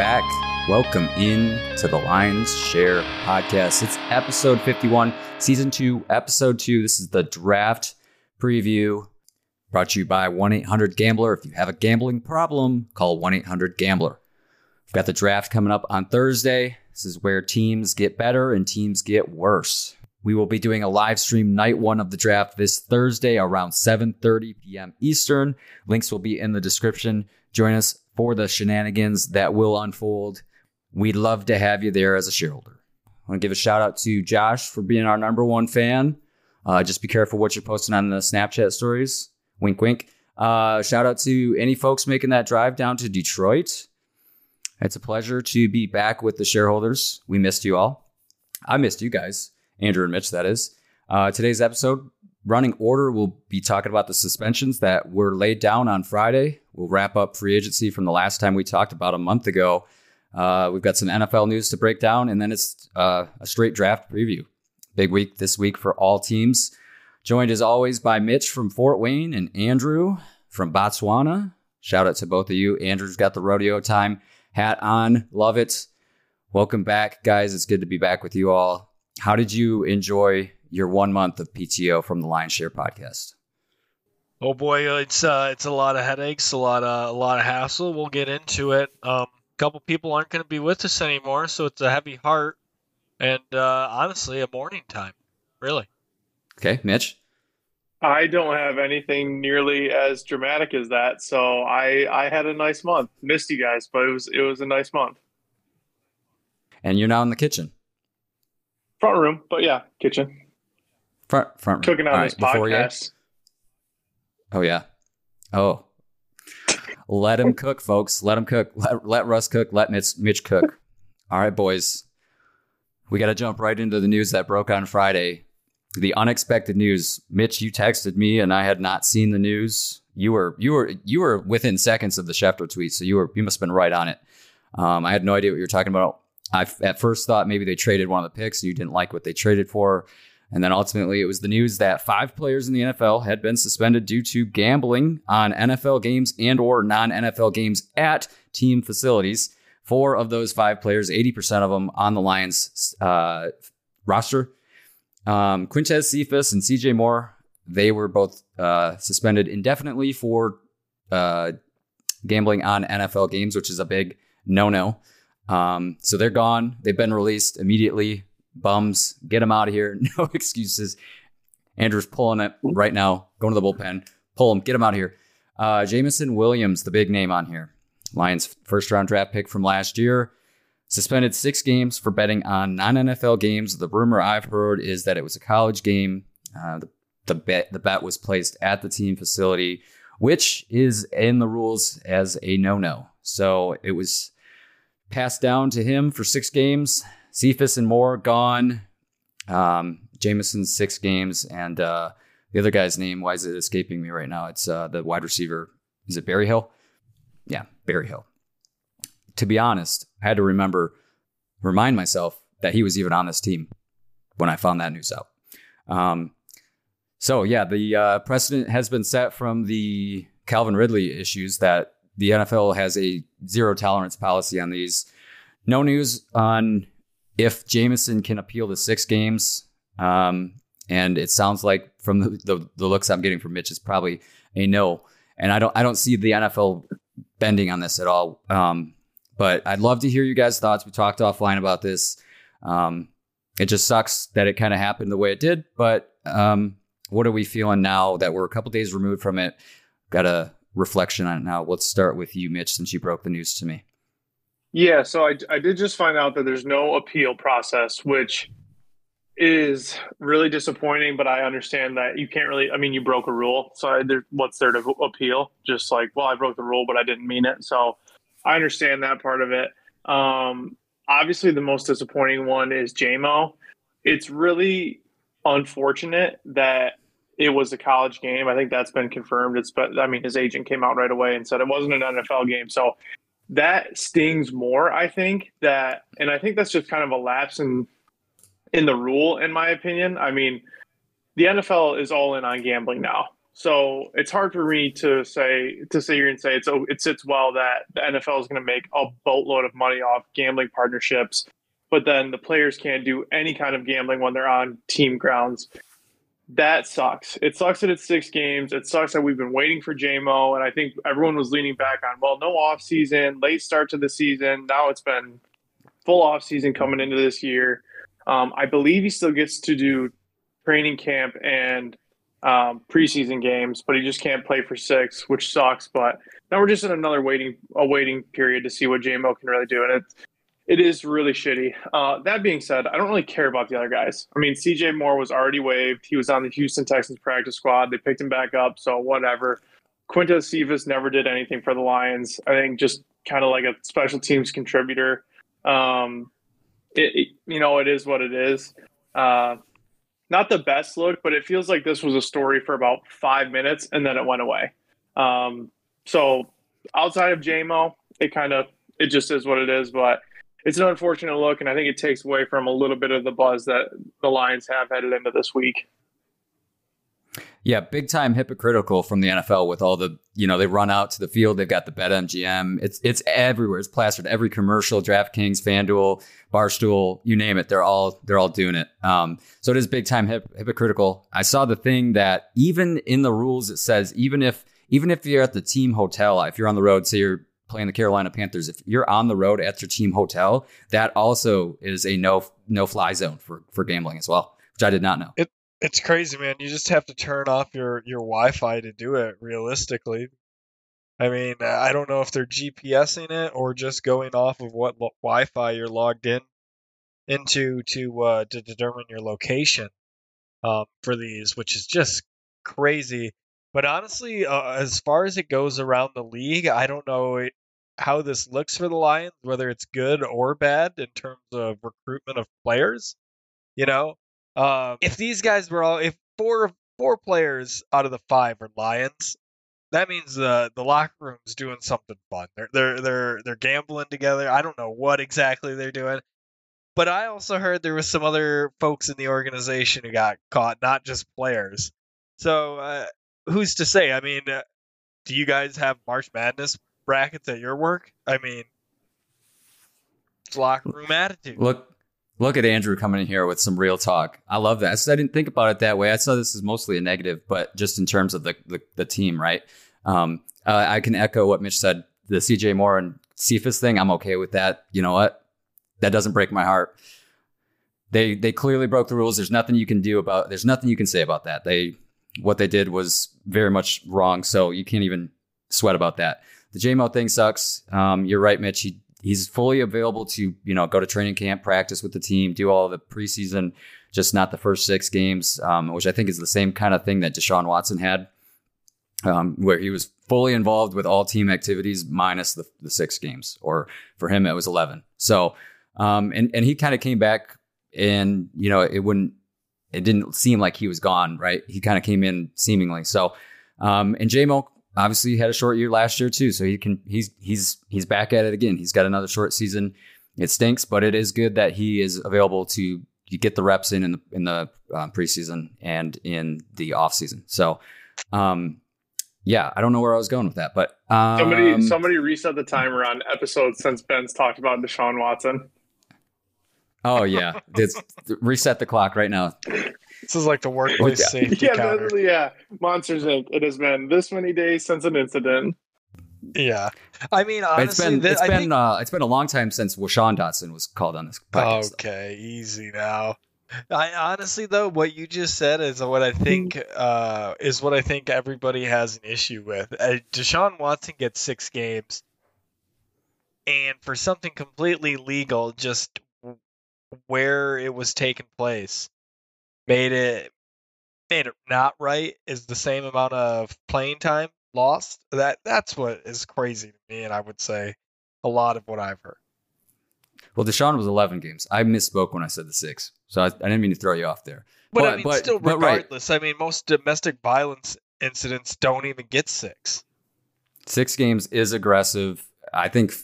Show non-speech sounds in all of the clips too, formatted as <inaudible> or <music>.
Back. Welcome in to the Lions Share podcast. It's episode 51, season 2, episode 2. This is the draft preview brought to you by 1 800 Gambler. If you have a gambling problem, call 1 800 Gambler. We've got the draft coming up on Thursday. This is where teams get better and teams get worse. We will be doing a live stream night one of the draft this Thursday around 7:30 p.m. Eastern. Links will be in the description. Join us for the shenanigans that will unfold. We'd love to have you there as a shareholder. I want to give a shout out to Josh for being our number one fan. Uh, just be careful what you're posting on the Snapchat stories. Wink, wink. Uh, shout out to any folks making that drive down to Detroit. It's a pleasure to be back with the shareholders. We missed you all. I missed you guys. Andrew and Mitch, that is. Uh, today's episode, running order, we'll be talking about the suspensions that were laid down on Friday. We'll wrap up free agency from the last time we talked about a month ago. Uh, we've got some NFL news to break down, and then it's uh, a straight draft preview. Big week this week for all teams. Joined as always by Mitch from Fort Wayne and Andrew from Botswana. Shout out to both of you. Andrew's got the rodeo time hat on. Love it. Welcome back, guys. It's good to be back with you all. How did you enjoy your one month of PTO from the Lions Share podcast? Oh boy, it's uh, it's a lot of headaches, a lot of a lot of hassle. We'll get into it. Um, a couple people aren't going to be with us anymore, so it's a heavy heart, and uh, honestly, a mourning time, really. Okay, Mitch. I don't have anything nearly as dramatic as that, so I I had a nice month. Missed you guys, but it was it was a nice month. And you're now in the kitchen. Front room, but yeah, kitchen. Front front Cooking on this podcast. Oh yeah. Oh. Let him cook, folks. Let him cook. Let, let Russ cook. Let Mitch, Mitch cook. <laughs> All right, boys. We got to jump right into the news that broke on Friday. The unexpected news. Mitch, you texted me, and I had not seen the news. You were you were you were within seconds of the Schefter tweet, so you were you must have been right on it. Um, I had no idea what you were talking about. I at first thought maybe they traded one of the picks and you didn't like what they traded for. And then ultimately, it was the news that five players in the NFL had been suspended due to gambling on NFL games and/or non-NFL games at team facilities. Four of those five players, 80% of them on the Lions uh, roster. Um, Quintez Cephus and CJ Moore, they were both uh, suspended indefinitely for uh, gambling on NFL games, which is a big no-no. Um, so they're gone. They've been released immediately. Bums, get them out of here. <laughs> No excuses. Andrew's pulling it right now, going to the bullpen. Pull him, get him out of here. Uh, Jameson Williams, the big name on here. Lions first round draft pick from last year. Suspended six games for betting on non NFL games. The rumor I've heard is that it was a college game. Uh, the, the bet the bet was placed at the team facility, which is in the rules as a no no. So it was passed down to him for six games. Cephus and Moore gone. Um, Jameson's six games, and uh, the other guy's name. Why is it escaping me right now? It's uh, the wide receiver. Is it Berryhill? Yeah, Berryhill. To be honest, I had to remember, remind myself that he was even on this team when I found that news out. Um, so yeah, the uh, precedent has been set from the Calvin Ridley issues that the NFL has a zero tolerance policy on these. No news on if Jameson can appeal the six games. Um, and it sounds like from the, the, the, looks I'm getting from Mitch, it's probably a no. And I don't I don't see the NFL bending on this at all. Um, but I'd love to hear you guys' thoughts. We talked offline about this. Um, it just sucks that it kind of happened the way it did. But um, what are we feeling now that we're a couple days removed from it? Got a reflection on it now. Let's start with you, Mitch, since you broke the news to me. Yeah, so I, I did just find out that there's no appeal process, which is really disappointing. But I understand that you can't really. I mean, you broke a rule, so I, there, what's there to appeal? Just like, well, I broke the rule, but I didn't mean it. So I understand that part of it. Um, obviously, the most disappointing one is JMO. It's really unfortunate that it was a college game. I think that's been confirmed. It's but I mean his agent came out right away and said it wasn't an NFL game. So that stings more, I think, that and I think that's just kind of a lapse in in the rule, in my opinion. I mean, the NFL is all in on gambling now. So it's hard for me to say to sit here and say it's oh, it sits well that the NFL is going to make a boatload of money off gambling partnerships, but then the players can't do any kind of gambling when they're on team grounds. That sucks. It sucks that it's six games. It sucks that we've been waiting for JMO, and I think everyone was leaning back on well, no off season, late start to the season. Now it's been full off season coming into this year. Um, I believe he still gets to do training camp and um, preseason games, but he just can't play for six, which sucks. But now we're just in another waiting a waiting period to see what JMO can really do, and it it is really shitty. Uh, that being said, I don't really care about the other guys. I mean, CJ Moore was already waived. He was on the Houston Texans practice squad. They picked him back up, so whatever. Quintez Cephus never did anything for the Lions. I think just kind of like a special teams contributor. Um, it, it, you know, it is what it is. Uh, not the best look, but it feels like this was a story for about five minutes and then it went away. Um, so outside of JMO, it kind of it just is what it is. But it's an unfortunate look, and I think it takes away from a little bit of the buzz that the Lions have headed into this week. Yeah, big time hypocritical from the NFL with all the, you know, they run out to the field, they've got the BetMGM. It's it's everywhere. It's plastered. Every commercial, DraftKings, FanDuel, Barstool, you name it, they're all they're all doing it. Um, so it is big time hip, hypocritical. I saw the thing that even in the rules it says even if even if you're at the team hotel, if you're on the road, say you're playing the Carolina Panthers, if you're on the road at your team hotel, that also is a no no fly zone for for gambling as well, which I did not know. It it's crazy, man. You just have to turn off your your Wi-Fi to do it. Realistically, I mean, I don't know if they're GPSing it or just going off of what lo- Wi-Fi you're logged in into to uh, to determine your location um, for these, which is just crazy. But honestly, uh, as far as it goes around the league, I don't know how this looks for the Lions, whether it's good or bad in terms of recruitment of players. You know, um, if these guys were all, if four four players out of the five are Lions, that means the the locker room's doing something fun. They're they're they're they're gambling together. I don't know what exactly they're doing, but I also heard there was some other folks in the organization who got caught, not just players. So uh, who's to say? I mean, uh, do you guys have March Madness brackets at your work? I mean, it's locker room attitude. Look, Look at Andrew coming in here with some real talk. I love that. I didn't think about it that way. I saw this as mostly a negative, but just in terms of the the, the team, right? Um, uh, I can echo what Mitch said. The CJ Moore and Cephus thing, I'm okay with that. You know what? That doesn't break my heart. They they clearly broke the rules. There's nothing you can do about. There's nothing you can say about that. They what they did was very much wrong. So you can't even sweat about that. The JMO thing sucks. Um, you're right, Mitch. He he's fully available to you know go to training camp, practice with the team, do all the preseason, just not the first six games, um, which I think is the same kind of thing that Deshaun Watson had, um, where he was fully involved with all team activities minus the, the six games, or for him it was eleven. So, um, and and he kind of came back, and you know it wouldn't, it didn't seem like he was gone, right? He kind of came in seemingly so. Um, and JMO obviously he had a short year last year too, so he can he's he's he's back at it again. He's got another short season. It stinks, but it is good that he is available to you get the reps in in the in the um, preseason and in the off season. So, um, yeah, I don't know where I was going with that, but um, somebody somebody reset the timer on episodes since Ben's talked about Deshaun Watson. Oh yeah, reset the clock right now. This is like the workplace safety yeah, counter. Yeah, Monsters Inc. It has been this many days since an incident. Yeah, I mean, honestly, it's been th- it's I been think- uh, it's been a long time since Washawn Dotson was called on this podcast. Okay, easy now. I honestly though, what you just said is what I think uh, is what I think everybody has an issue with. Uh, Deshaun Watson gets six games, and for something completely legal, just where it was taking place, made it made it not right. Is the same amount of playing time lost? That that's what is crazy to me, and I would say a lot of what I've heard. Well, Deshaun was 11 games. I misspoke when I said the six, so I, I didn't mean to throw you off there. But, I mean, but- still, but right. regardless, I mean, most domestic violence incidents don't even get six. Six games is aggressive. I think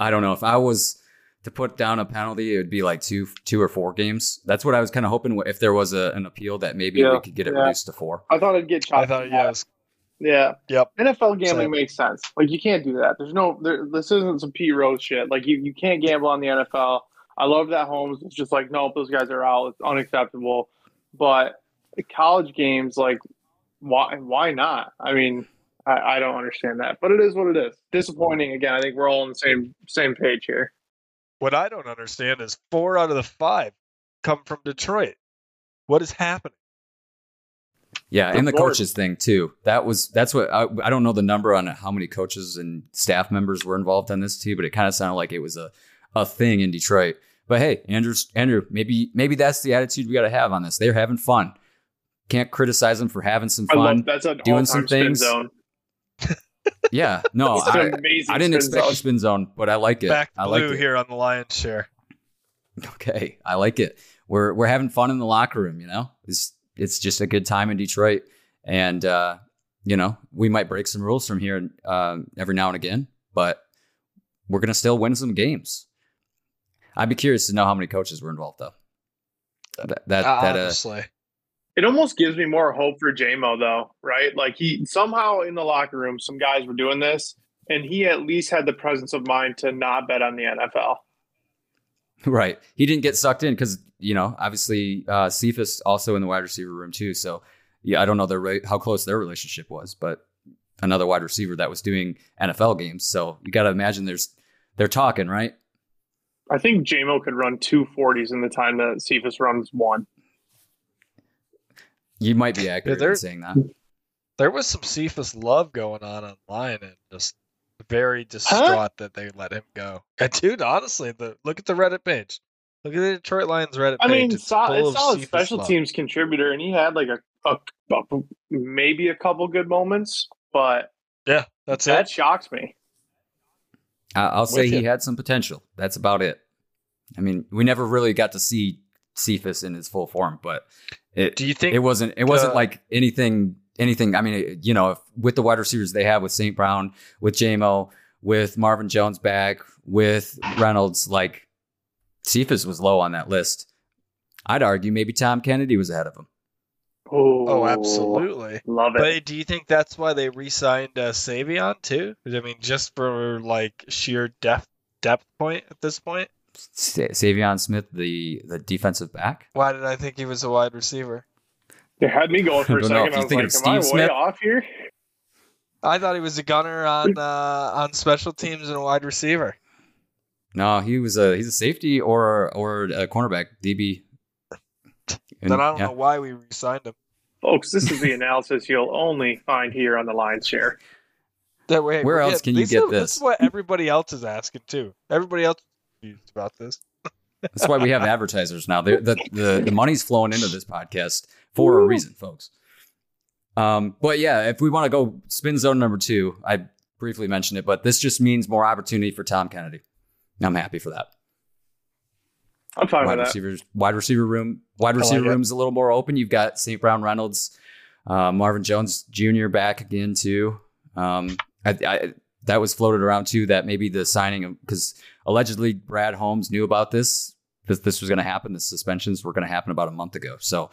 I don't know if I was to put down a penalty, it would be like two, two or four games. That's what I was kind of hoping. If there was a, an appeal, that maybe Yeah, we could get it yeah. reduced to four. I thought it'd get chopped. I thought in half. yes. Yeah. Yep. NFL gambling Same. makes sense. Like you can't do that. There's no. There, this isn't some Pete Rose shit. Like you, you can't gamble on the NFL. I love that Holmes. It's just like nope, those guys are out. It's unacceptable. But college games, like why? Why not? I mean, I, I don't understand that. But it is what it is. Disappointing. Again, I think we're all on the same same page here. What I don't understand is four out of the five come from Detroit. What is happening? Yeah, and the Good lord. coaches thing too. That was that's what I, I don't know the number on how many coaches and staff members were involved on this too, but it kind of sounded like it was a a thing in Detroit. But hey, Andrew, Andrew, maybe maybe that's the attitude we got to have on this. They're having fun. Can't criticize them for having some I fun. love that's an doing some all-time spin things. <laughs> zone. Yeah, <laughs> no, I, I didn't spin expect zone. a spin zone, but I like it. Back I like blue it. here on the Lions share. Okay, I like it. We're we're having fun in the locker room. You know, it's it's just a good time in Detroit, and uh, you know we might break some rules from here uh, every now and again, but we're gonna still win some games. I'd be curious to know how many coaches were involved, though. That that, that uh, Honestly, It almost gives me more hope for JMO though, right? Like he somehow in the locker room, some guys were doing this, and he at least had the presence of mind to not bet on the NFL. right. He didn't get sucked in because you know obviously uh, Cephus also in the wide receiver room too. So yeah, I don't know their how close their relationship was, but another wide receiver that was doing NFL games. So you got to imagine there's they're talking right. I think JMO could run two forties in the time that Cephus runs one. You might be accurate there- in saying that. there was some Cephus love going on online, and just very distraught that they let him go. And dude, honestly, the look at the Reddit page. Look at the Detroit Lions Reddit I page. I mean, it's so, full it's of solid Cephus special love. teams contributor, and he had like a, a, a- maybe a couple good moments, but Yeah, that's it. that it. shocks me. I- I'll say With he had some potential. That's about it. I mean, we never really got to see Cephus in his full form, but it Do you think it wasn't it wasn't uh, like anything anything. I mean, it- you know, if, with the wide receivers they have with St. Brown, with JMO, with Marvin Jones back, with Reynolds, like Cephus was low on that list. I'd argue maybe Tom Kennedy was ahead of him. Oh, Oh, absolutely. love it. But do you think that's why they re-signed uh, Saivion too? I mean, just for like sheer depth depth point at this point. Sa- Saivion Smith, the the defensive back. Why did I think he was a wide receiver? They had me going for a Don't know. second. I was think like, of "Am I Steve way Smith- off here?" I thought he was a gunner on uh, on special teams and a wide receiver. No, he was a he's a safety or or a cornerback DB. And, then I don't yeah. know why we re-signed him. Folks, this is the <laughs> analysis you'll only find here on the Lions Share. That way, Where else getting- can you these get are- this? is what everybody else is asking too. Everybody else is confused about this. That's why we have advertisers now. The, the the the money's flowing into this podcast for a reason, folks. Um, but yeah, if we want to go spin zone number two, I briefly mentioned it, but this just means more opportunity for Tom Kennedy. I'm happy for that. I'm fine Wide with that. wide receiver room, wide like receiver it. room's a little more open. You've got St. Brown Reynolds, uh, Marvin Jones Jr. back again too. Um, I, I, that was floated around too. That maybe the signing of because allegedly Brad Holmes knew about this. This this was going to happen. The suspensions were going to happen about a month ago. So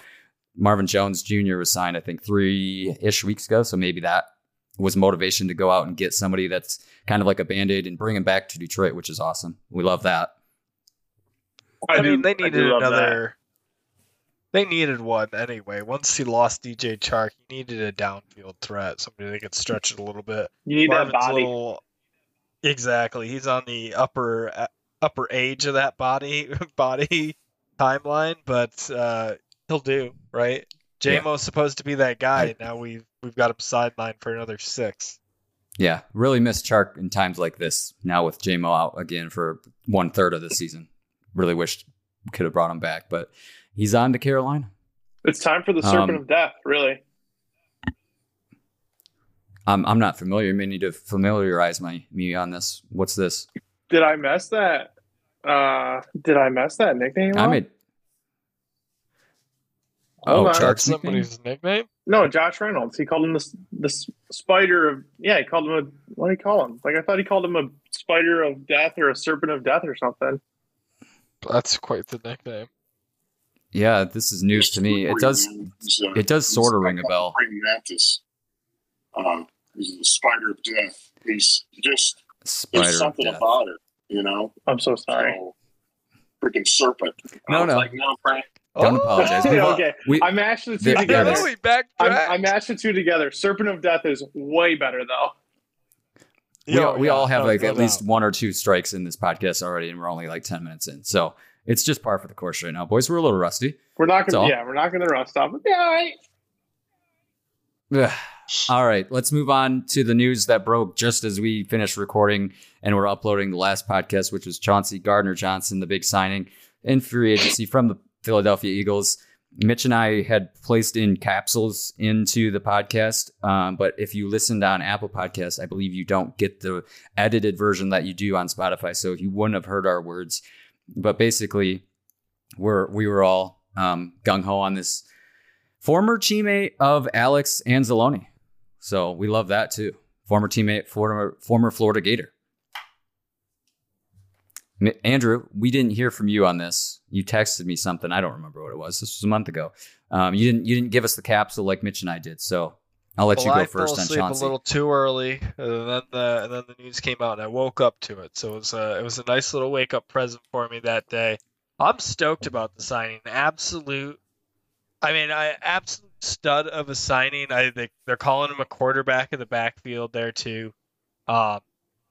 Marvin Jones Jr. was signed, I think, three ish weeks ago. So maybe that was motivation to go out and get somebody that's kind of like a band aid and bring him back to Detroit, which is awesome. We love that. I, do- mean, they do needed love that. Another. They needed one anyway. Once he lost DJ Chark, he needed a downfield threat, somebody that could stretch it a little bit. You need that body. little- exactly. He's on the upper uh, upper age of that body <laughs> body timeline, but uh, he'll do right. Yeah. JMO's supposed to be that guy. I- now we've we've got him sidelined for another six. Yeah, really miss Chark in times like this. Now with JMO out again for one third of the season, really wished could have brought him back, but he's on to Carolina. It's time for the Serpent Um, of Death, really. I'm I'm not familiar. You may need to familiarize my me on this. What's this? Did I mess that? Uh, did I mess that nickname I made. Hold Oh, on. Chark's That's nickname? nickname. No, Josh Reynolds. He called him the the spider of. Yeah, he called him a. What did he call him? Like I thought he called him a spider of death or a serpent of death or something. That's quite the nickname. Yeah, this is news to me. It does. uh, It does sort of ring a bell. Praying mantis. He's the spider of death. He's just Spider. there's something death. about it, you know. I'm so sorry. So, freaking serpent. No, I was no. Like, no, Frank. Don't Oh! apologize. <laughs> We've okay, we- I matched the two There- I there together. it is. know he backtracked. I, I matched the two together. Serpent of Death is way better though. we, Yo, all, we yeah, all have no- like no at least doubt. one or two strikes in this podcast already, and we're only like ten minutes in. So it's just par for the course right now, boys. We're a little rusty. We're not gonna, yeah, we're not gonna rust off. But yeah, all right. all right, let's move on to the news that broke just as we finished recording and we're uploading the last podcast, which was Chauncey Gardner Johnson, the big signing in free agency from the Philadelphia Eagles. Mitch and I had placed in capsules into the podcast, um, but if you listened on Apple Podcasts, I believe you don't get the edited version that you do on Spotify, so you wouldn't have heard our words. But basically, we're we were all um, gung ho on this former teammate of Alex Anzalone. So we love that too. Former teammate, former former Florida Gator. Andrew, we didn't hear from you on this. You texted me something. I don't remember what it was. This was a month ago. Um, you didn't you didn't give us the capsule like Mitch and I did. So I'll let well, you go I first fell on asleep Chauncey. a little too early, and then the and then the news came out, and I woke up to it. So it was a it was a nice little wake up present for me that day. I'm stoked about the signing. Absolute, I mean, I absolute stud of a signing. I they, they're calling him a quarterback in the backfield there too, um,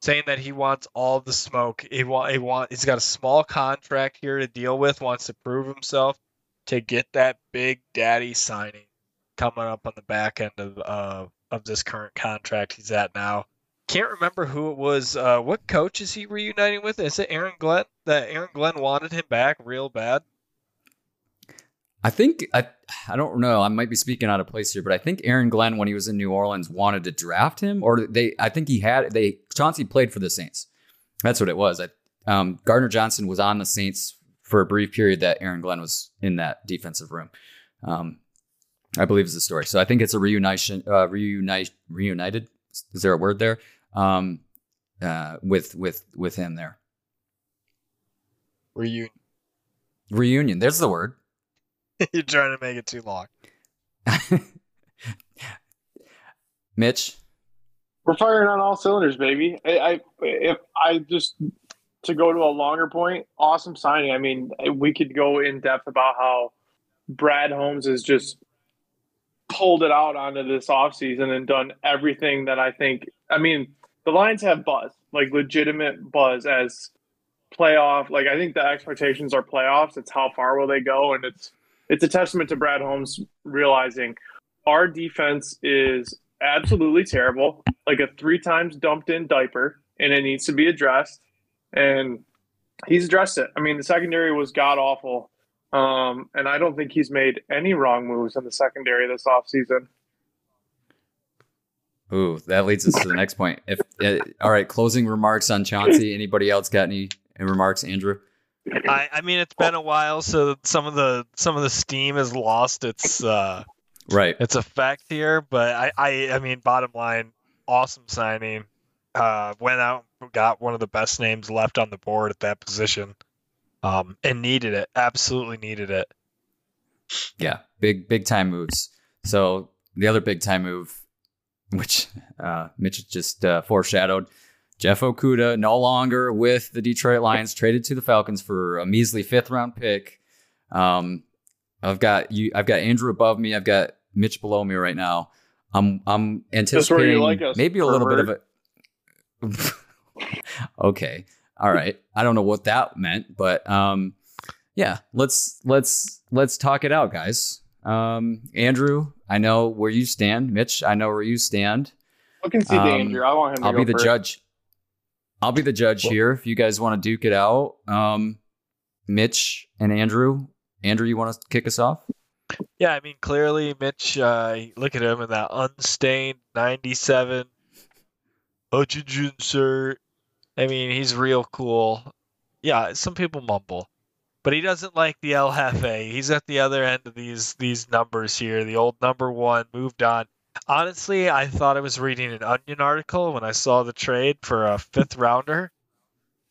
saying that he wants all the smoke. He want he want he's got a small contract here to deal with. Wants to prove himself to get that big daddy signing coming up on the back end of uh, of this current contract he's at now. Can't remember who it was. Uh, what coach is he reuniting with? Is it Aaron Glenn? That Aaron Glenn wanted him back real bad. I think I I don't know. I might be speaking out of place here, but I think Aaron Glenn, when he was in New Orleans, wanted to draft him, or they. I think he had they. Chauncey played for the Saints. That's what it was. I, um, Gardner Johnson was on the Saints for a brief period that Aaron Glenn was in that defensive room. Um, I believe is the story. So I think it's a reunition. Uh, reunite reunited. Is there a word there? Um, uh, with with with him there. Reunion. Reunion. There's the word. <laughs> You're trying to make it too long. <laughs> Mitch. We're firing on all cylinders, baby. I, I if I just to go to a longer point, awesome signing. I mean, we could go in depth about how Brad Holmes is just pulled it out onto this offseason and done everything that I think. I mean, the Lions have buzz, like legitimate buzz as playoff. Like I think the expectations are playoffs. It's how far will they go, and it's it's a testament to Brad Holmes realizing our defense is absolutely terrible, like a three times dumped in diaper, and it needs to be addressed. And he's addressed it. I mean, the secondary was god awful. Um, and I don't think he's made any wrong moves in the secondary this offseason. Ooh, that leads us to the next point. If uh, all right, closing remarks on Chauncey. Anybody else got any remarks, Andrew? I, I mean, it's been a while, so some of the some of the steam has lost its uh, Right. its effect here. But I, I, I mean, bottom line, awesome signing. Uh, went out, got one of the best names left on the board at that position, um, and needed it. Absolutely needed it. Yeah. Big big time moves. So the other big time move, <laughs> which uh, Mitch just uh, foreshadowed, Jeff Okudah no longer with the Detroit Lions, traded to the Falcons for a measly fifth round pick. Um, I've got you. I've got Andrew above me. I've got Mitch below me right now. I'm I'm That's where you anticipating like us, maybe a little bit of pervert. a. <laughs> okay, all right. I don't know what that meant, but um, yeah. Let's let's let's talk it out, guys. Um, Andrew, I know where you stand. Mitch, I know where you stand. Look and see Um, danger. I want him to I'll be the first. judge. I'll be the judge here. If you guys want to duke it out, um, Mitch and Andrew. Andrew, you want to kick us off? Yeah, I mean, clearly, Mitch. Uh, look at him in that unstained '97 Hutchinson shirt. I mean, he's real cool. Yeah, some people mumble, but he doesn't like the Jefe. He's at the other end of these these numbers here. The old number one moved on. Honestly, I thought I was reading an Onion article when I saw the trade for a fifth rounder.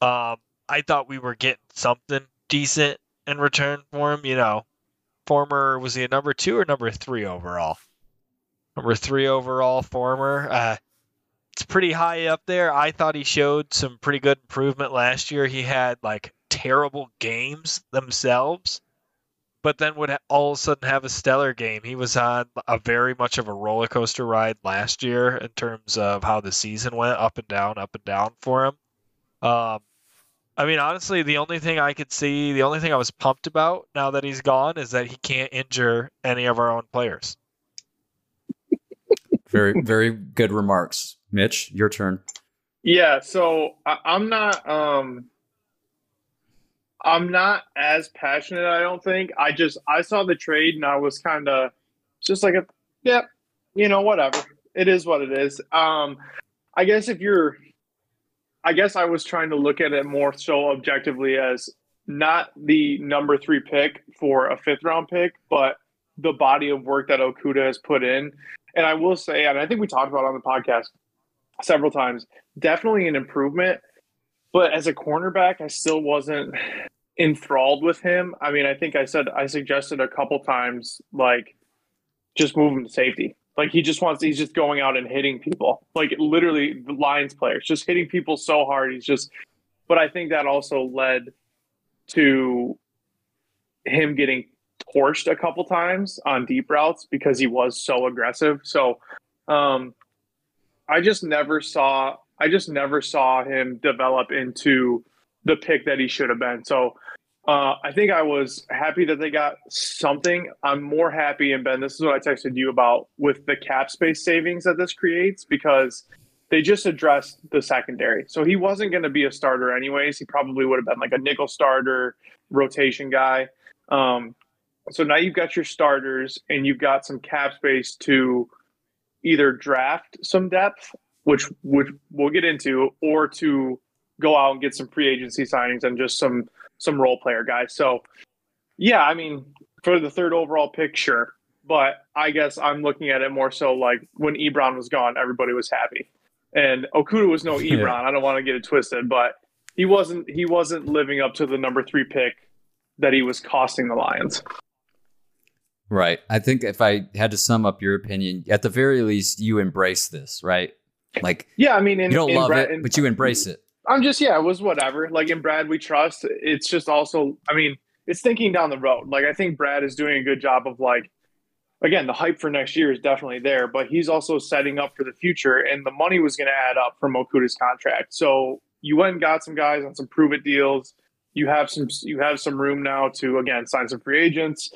Um, I thought we were getting something decent in return for him. You know, former was he a number two or number three overall? Number three overall, former. Uh, it's pretty high up there. I thought he showed some pretty good improvement last year. He had like terrible games themselves, but then would all of a sudden have a stellar game. He was on a very much of a roller coaster ride last year in terms of how the season went up and down, up and down for him. Um, I mean, honestly, the only thing I could see, the only thing I was pumped about now that he's gone is that he can't injure any of our own players. Very, very good remarks. Mitch, your turn. Yeah, so I, I'm not um I'm not as passionate, I don't think. I just I saw the trade and I was kind of just like a yeah, you know, whatever. It is what it is. Um I guess if you're I guess I was trying to look at it more so objectively as not the number 3 pick for a fifth round pick, but the body of work that Okudah has put in. And I will say, and I think we talked about on the podcast several times. Definitely an improvement, but as a cornerback, I still wasn't enthralled with him. I mean, I think I said I suggested a couple times like just move him to safety. Like he just wants he's just going out and hitting people. Like literally the Lions players just hitting people so hard. He's just but I think that also led to him getting torched a couple times on deep routes because he was so aggressive. So um I just never saw I just never saw him develop into the pick that he should have been. So uh, I think I was happy that they got something. I'm more happy, and Ben, this is what I texted you about with the cap space savings that this creates because they just addressed the secondary. So he wasn't going to be a starter anyways. He probably would have been like a nickel starter, rotation guy. Um, so now you've got your starters and you've got some cap space to either draft some depth, which which we'll get into, or to go out and get some free agency signings and just some some role player guys. So yeah, I mean, for the third overall pick, sure. But I guess I'm looking at it more so like when Ebron was gone, everybody was happy. And Okudah was no <laughs> Ebron. Yeah. I don't want to get it twisted, but he wasn't he wasn't living up to the number three pick that he was costing the Lions. Right. I think if I had to sum up your opinion, at the very least, you embrace this, right? Like, yeah, I mean, in, you don't love Brad, it, in, but you embrace it. I'm just, yeah, it was whatever. Like in Brad, we trust. It's just also, I mean, it's thinking down the road. Like I think Brad is doing a good job of like, again, the hype for next year is definitely there, but he's also setting up for the future, and the money was going to add up from Okudah's contract. So you went and got some guys on some prove it deals. You have some, you have some room now to again sign some free agents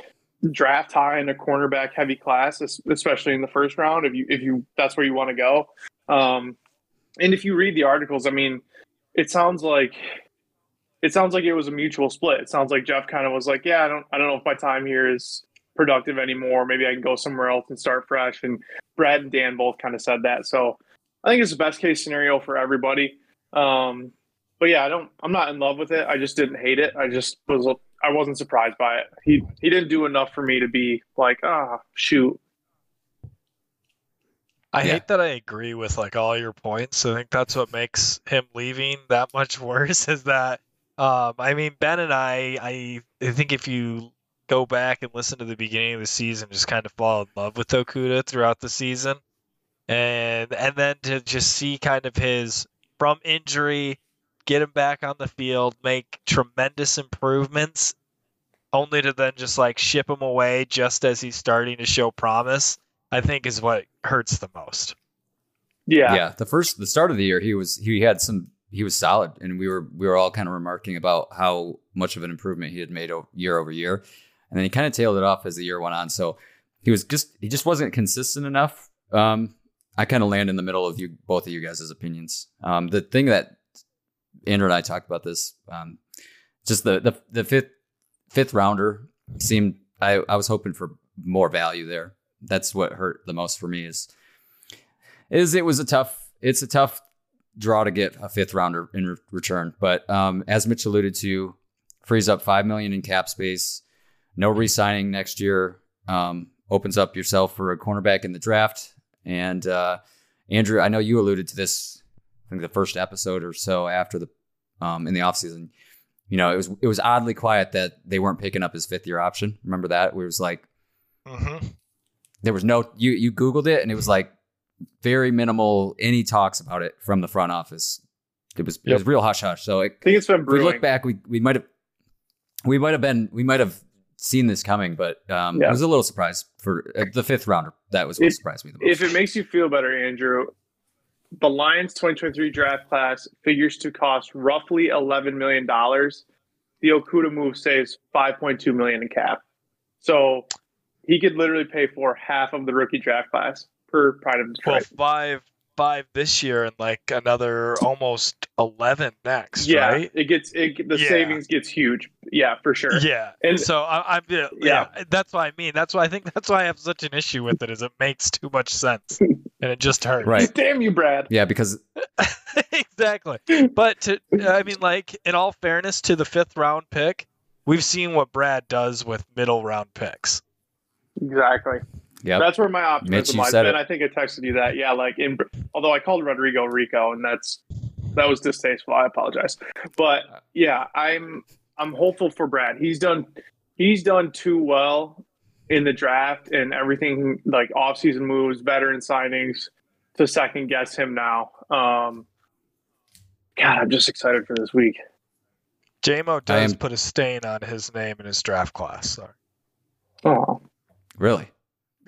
draft high in a cornerback heavy class, especially in the first round. If you if you that's where you want to go, um, and if you read the articles, I mean, it sounds like it sounds like it was a mutual split. It sounds like Jeff kind of was like, yeah, I don't I don't know if my time here is productive anymore. Maybe I can go somewhere else and start fresh. And Brad and Dan both kind of said that. So I think it's the best case scenario for everybody. Um, but yeah, I don't. I'm not in love with it. I just didn't hate it. I just was I wasn't surprised by it. He he didn't do enough for me to be like, ah, oh, shoot. I yeah. hate that I agree with like all your points. I think that's what makes him leaving that much <laughs> worse. Is that um, I mean Ben and I, I I think if you go back and listen to the beginning of the season, just kind of fall in love with Okudah throughout the season, and and then to just see kind of his from injury get him back on the field, make tremendous improvements, only to then just like ship him away just as he's starting to show promise, I think is what hurts the most. Yeah. Yeah. The first the start of the year he was he had some he was solid and we were we were all kind of remarking about how much of an improvement he had made year over year. And then he kind of tailed it off as the year went on. So he was just he just wasn't consistent enough. Um, I kind of land in the middle of you both of you guys' opinions. Um, the thing that Andrew and I talked about this. Um, just the, the the fifth fifth rounder seemed I, I was hoping for more value there. That's what hurt the most for me is is it was a tough it's a tough draw to get a fifth rounder in re- return. But um, as Mitch alluded to, frees up five million in cap space. No re-signing next year. Um, opens up yourself for a cornerback in the draft. And uh, Andrew, I know you alluded to this think the first episode or so after the um, in the offseason, you know, it was it was oddly quiet that they weren't picking up his fifth year option. Remember that? We was like Mm-hmm. there was no you you googled it and it was like very minimal any talks about it from the front office. It was it was real hush hush. So it, I think it's been if we look back, we we might have we might have been we might have seen this coming, but um, Yeah. it was a little surprise for uh, the fifth rounder. That was what If- surprised me the most. if it makes you feel better, Andrew, the Lions 2023 draft class figures to cost roughly 11 million dollars. The Okudah move saves 5.2 million in cap, so he could literally pay for half of the rookie draft class per Pride of Well, five five this year and like another almost eleven next. yeah, right? it gets it, the Yeah. savings gets huge. Yeah, for sure. Yeah. And- so I, I'm yeah, yeah. That's what I mean. That's why I think that's why I have such an issue with it. Is it makes too much sense <laughs> and it just hurts. Right. <laughs> Damn you, Brad. yeah, because exactly. But to I mean, like in all fairness to the fifth round pick, we've seen what Brad does with middle round picks. Exactly. Yeah, That's where my Mitch, optimism you lies. said And it. I think I texted you that. Yeah, like in although I called Rodrigo Rico, and that's that was distasteful. I apologize. But yeah, I'm I'm hopeful for Brad. He's done he's done too well in the draft and everything like offseason moves, veteran signings to second guess him now. Um God, I'm just excited for this week. JMO does am- put a stain on his name in his draft class. Sorry. Oh, really.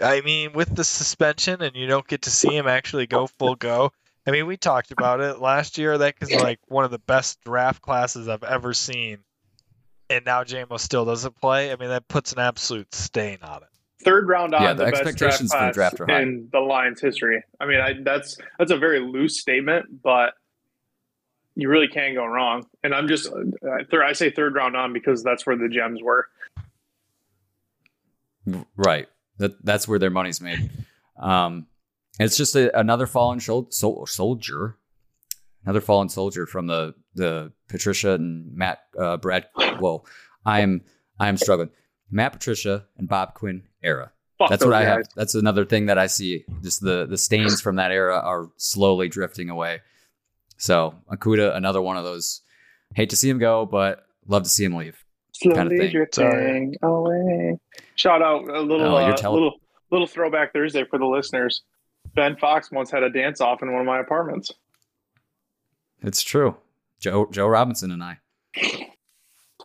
I mean, with the suspension and you don't get to see him actually go full go. I mean, we talked about it last year. That is like one of the best draft classes I've ever seen. And now JMO still doesn't play. I mean, that puts an absolute stain on it. third round on Yeah, the best expectations for the class draft in the Lions history. I mean, I, that's that's a very loose statement, but you really can't go wrong. And I'm just uh, third, I say third round on because that's where the gems were. Right. That that's where their money's made. Um, it's just a, another fallen shol- sol- soldier, another fallen soldier from the the Patricia and Matt uh, Brad. Whoa, I'm I'm struggling. Matt Patricia and Bob Quinn era. Fuck That's what I have. That's another thing that I see. Just the the stains from that era are slowly drifting away. So Okudah, another one of those. Hate to see him go, but love to see him leave. Slowly kinda thing. drifting away. Shout out a little, Oh, uh, tell- little, little throwback Thursday for the listeners. Ben Fox once had a dance off in one of my apartments. It's true. Joe Joe Robinson and I. Shout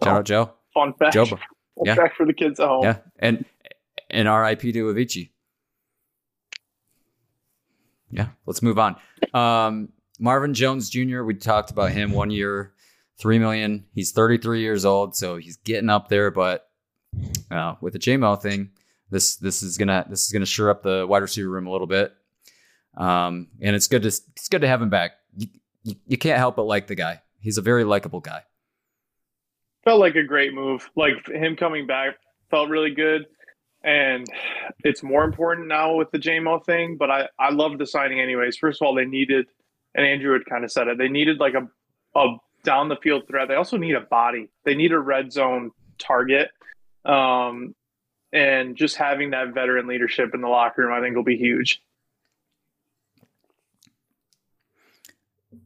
out Joe. Fun fact. Joe. Fun yeah. fact for the kids at home. Yeah, and and R.I.P. to Avicii. Yeah, let's move on. Um, Marvin Jones Jr. We talked about him one year, three million. He's 33 years old, so he's getting up there. But uh, with the JMO thing, this this is gonna this is gonna sure up the wide receiver room a little bit. Um, and it's good to it's good to have him back. You, you, you can't help but like the guy. He's a very likable guy. felt like a great move. Like him coming back felt really good. And it's more important now with the JMO thing, but I, I love the signing anyways. First of all, they needed, and Andrew had kind of said it, they needed like a, a down the field threat. They also need a body. They need a red zone target. Um, and just having that veteran leadership in the locker room, I think will be huge.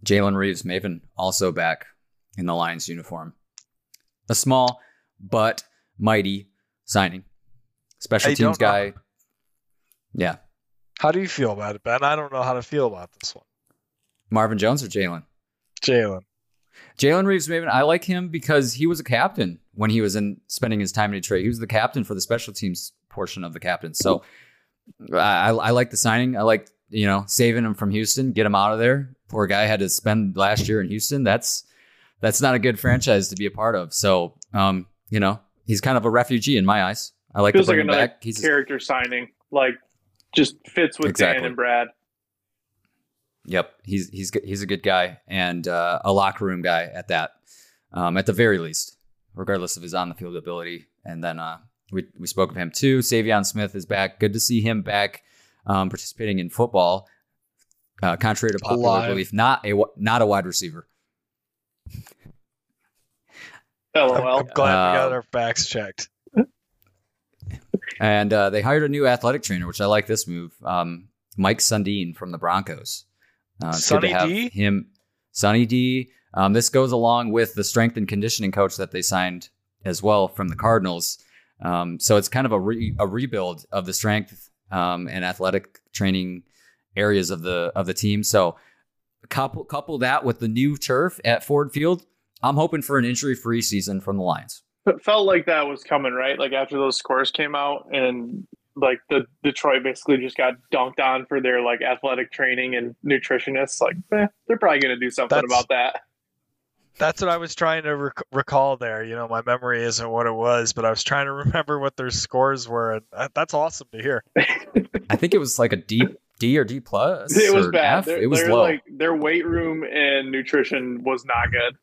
Jalen Reeves Maybin also back in the Lions uniform. A small but mighty signing. Special I teams don't know. guy. Yeah. How do you feel about it, Ben? I don't know how to feel about this one. Marvin Jones or Jalen? Jalen. Jalen Reeves Maybin, I like him because he was a captain when he was in spending his time in Detroit. He was the captain for the special teams portion of the captain. So I, I like the signing. I like, you know, saving him from Houston, get him out of there. Poor guy had to spend last year in Houston. That's that's not a good franchise to be a part of. So um, you know, he's kind of a refugee in my eyes. I like Feels to like him another back. He's character signing. Like just fits with Exactly. Dan and Brad. Yep, he's he's good- he's a good guy and uh, a locker room guy at that, um, at the very least, regardless of his on the field ability. And then uh, we we spoke of him too. Saivion Smith is back. Good to see him back, um, participating in football. Uh, contrary to popular Alive. belief, not a not a wide receiver. I'm, LOL. I'm glad we got Uh, our facts checked. And uh, they hired a new athletic trainer, which I like this move. Um, Mike Sundin from the Broncos. Uh, it's good to Sonny have D? Him, Sonny D. Um, this goes along with the strength and conditioning coach that they signed as well from the Cardinals. Um, so it's kind of a, re- a rebuild of the strength um, and athletic training areas of the of the team. So couple couple that with the new turf at Ford Field, I'm hoping for an injury free season from the Lions. It felt like that was coming, right? Like after those scores came out and like the Detroit basically just got dunked on for their like athletic training and nutritionists. Like eh, they're probably going to do something That's- about that. That's what I was trying to rec- recall there. You know, my memory isn't what it was, but I was trying to remember what their scores were, and that's awesome to hear. <laughs> I think it was like a D D or D plus. It was bad. F. They're- It was they're low. like their weight room and nutrition was not good.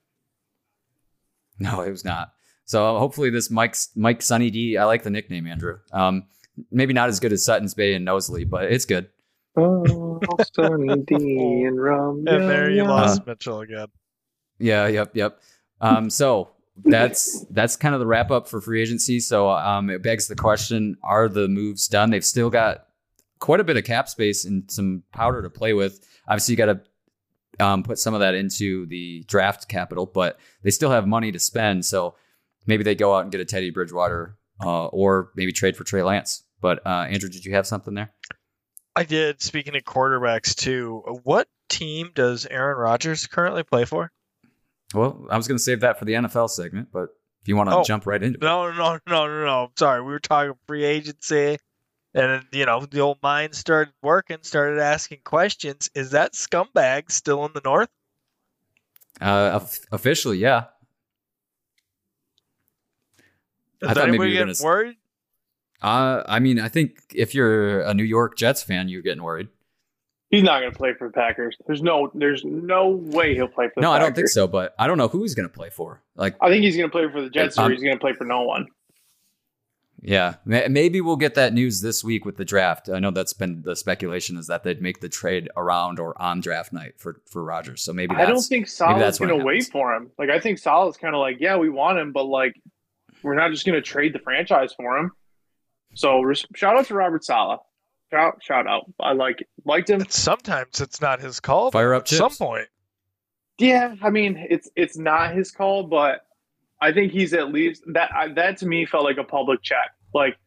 No, it was not. So hopefully this Mike's Mike Sunny D. I like the nickname Andrew. Um, maybe not as good as Sutton's Bay and Nosley, but it's good. Oh, Sunny D and rum. And there you yeah. lost Mitchell again. Yeah, yep, yep. Um, so that's that's kind of the wrap up for free agency. So um, it begs the question: Are the moves done? They've still got quite a bit of cap space and some powder to play with. Obviously, you got to um, put some of that into the draft capital, but they still have money to spend. So maybe they go out and get a Teddy Bridgewater, uh, or maybe trade for Trey Lance. But uh, Andrew, did you have something there? I did. Speaking of quarterbacks, too, what team does Aaron Rodgers currently play for? Well, I was going to save that for the NFL segment, but if you want to Oh. jump right into it, No, no, no, no, no. I'm sorry. We were talking free agency, and you know the old mind started working, started asking questions. Is that scumbag still in the north? uh, officially, yeah. Is I thought maybe you were gonna s- worried? Uh, I mean, I think if you're a New York Jets fan, you're getting worried. He's not going to play for the Packers. There's no, there's no way he'll play for the Packers. No, I don't think so, but I don't know who he's going to play for. Like, I think he's going to play for the Jets, or he's going to play for no one. yeah, maybe we'll get that news this week with the draft. I know that's been the speculation is that they'd make the trade around or on draft night for for Rodgers. So maybe I don't think that's Saleh's going to wait for him. Like I think Saleh's kind of like, yeah, we want him, but like we're not just going to trade the franchise for him. So res- shout out to Robert Saleh. Shout shout out. I like liked him. And sometimes it's not his call. Fire up At some point, Yeah, I mean it's it's not his call, but I think he's at least that I- that to me felt like a public check. Like,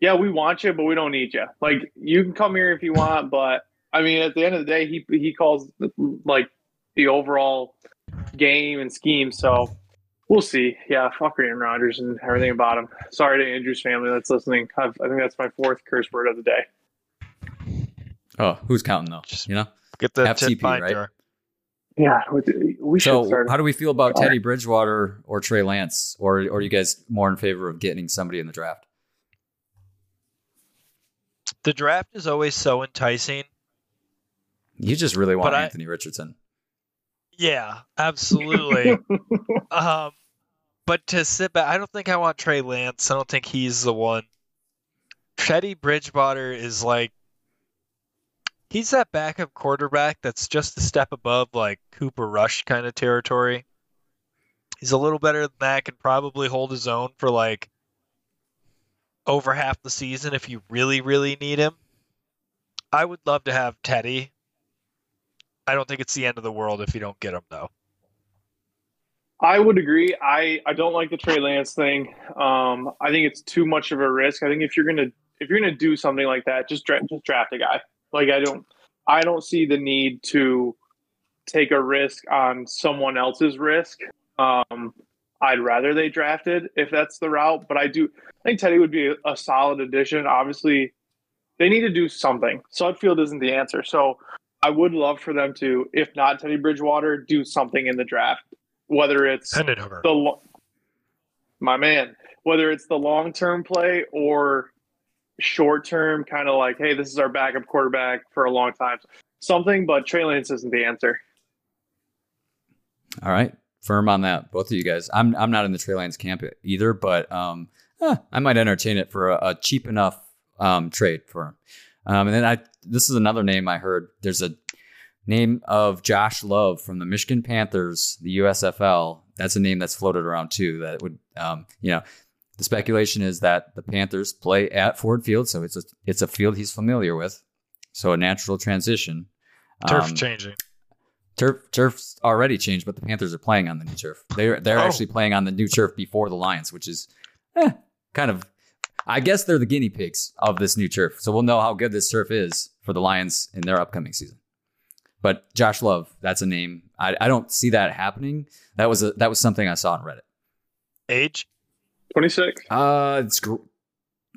yeah, we want you, but we don't need you. Like, you can come here if you want, but I mean, at the end of the day, he he calls like the overall game and scheme. So we'll see. Yeah, fuck Aaron Rodgers and everything about him. Sorry to Andrew's family that's listening. I've, I think that's my fourth curse word of the day. Oh, who's counting though? Just- You know. get the FTP, tip pint right? jar. Yeah, we should So how do we feel about Teddy Bridgewater or Trey Lance, or or are you guys more in favor of getting somebody in the draft? The draft is always so enticing. You just really want But I- Anthony Richardson. Yeah, absolutely. <laughs> um, but to sit back, I don't think I want Trey Lance. I don't think he's the one. Teddy Bridgewater is like he's that backup quarterback that's just a step above like Cooper Rush kind of territory. He's a little better than that, can probably hold his own for like over half the season if you really, really need him. I would love to have Teddy. I don't think it's the end of the world if you don't get him though. I would agree. I, I don't like the Trey Lance thing. Um, I think it's too much of a risk. I think if you're gonna if you're gonna do something like that, just dra- just draft a guy. Like I don't I don't see the need to take a risk on someone else's risk. Um, I'd rather they drafted if that's the route. But I do I think Teddy would be a, solid addition. Obviously, they need to do something. Sudfeld isn't the answer. So I would love for them to, if not Teddy Bridgewater, do something in the draft. Whether it's Hendon Hooker. the lo- my man, whether it's the long term play or short term, kind of like, hey, this is our backup quarterback for a long time, something. But Trey Lance isn't the answer. All right, firm on that, both of you guys. I'm I'm not in the Trey Lance camp either, but um, eh, I might entertain it for a, a cheap enough um trade for him. Um, and then I this is another name I heard. There's a name of Josh Love from the Michigan Panthers, the USFL. That's a name that's floated around too. That would um, you know, the speculation is that the Panthers play at Ford Field, so it's a it's a field he's familiar with. So a natural transition. Turf Um, changing. turf turf's already changed, but the Panthers are playing on the new turf. They're they're Oh. actually playing on the new turf before the Lions, which is eh, kind of. I guess they're the guinea pigs of this new turf, so we'll know how good this turf is for the Lions in their upcoming season. But Josh Love, that's a name. I, I don't see that happening. That was a that was something I saw on Reddit. Age? 26. Uh, it's gr-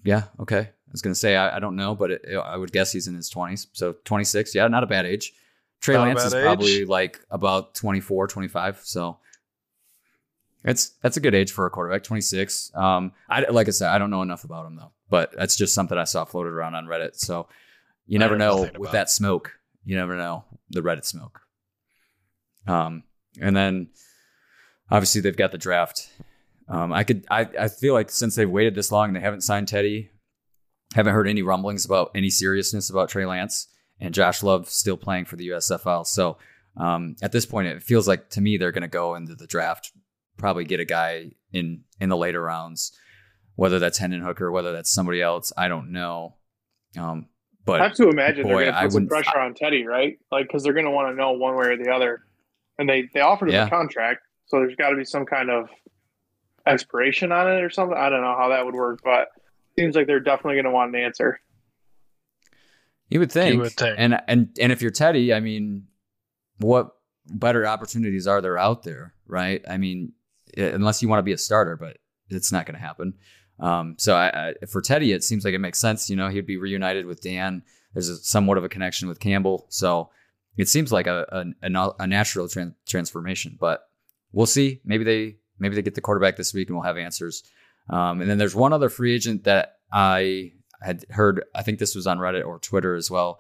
yeah, okay. I was gonna say I, I don't know, but it, I would guess he's in his twenties. So twenty six, yeah, not a bad age. Trey Not Lance bad is age. probably like about 24, 25. So it's that's a good age for a quarterback. Twenty six. Um, I like I said, I don't know enough about him though, but that's just something I saw floated around on Reddit. So you never know know with that smoke. You never know the Reddit smoke. Um, and then obviously they've got the draft. Um, I could I, I feel like since they've waited this long and they haven't signed Teddy, haven't heard any rumblings about any seriousness about Trey Lance and Josh Love still playing for the USFL. So um, at this point, it feels like to me they're going to go into the draft, probably get a guy in in the later rounds, whether that's Hendon Hooker, whether that's somebody else, I don't know. Um, but I have to imagine boy, they're going to put some wouldn't- pressure on Teddy, right? Like, because they're going to want to know one way or the other. And they, they offered him Yeah. a contract, so there's got to be some kind of expiration on it or something. I don't know how that would work, but seems like they're definitely going to want an answer. You would think. would think. And and and if you're Teddy, I mean, what better opportunities are there out there, right? I mean, eh, unless you want to be a starter, but it's not going to happen. Um, so I, I, for Teddy, it seems like it makes sense. You know, he'd be reunited with Dan. There's a, somewhat of a connection with Campbell, so it seems like a a, a natural tran- transformation. But we'll see. Maybe they maybe they get the quarterback this week, and we'll have answers. Um, and then there's one other free agent that I had heard. I think this was on Reddit or Twitter as well.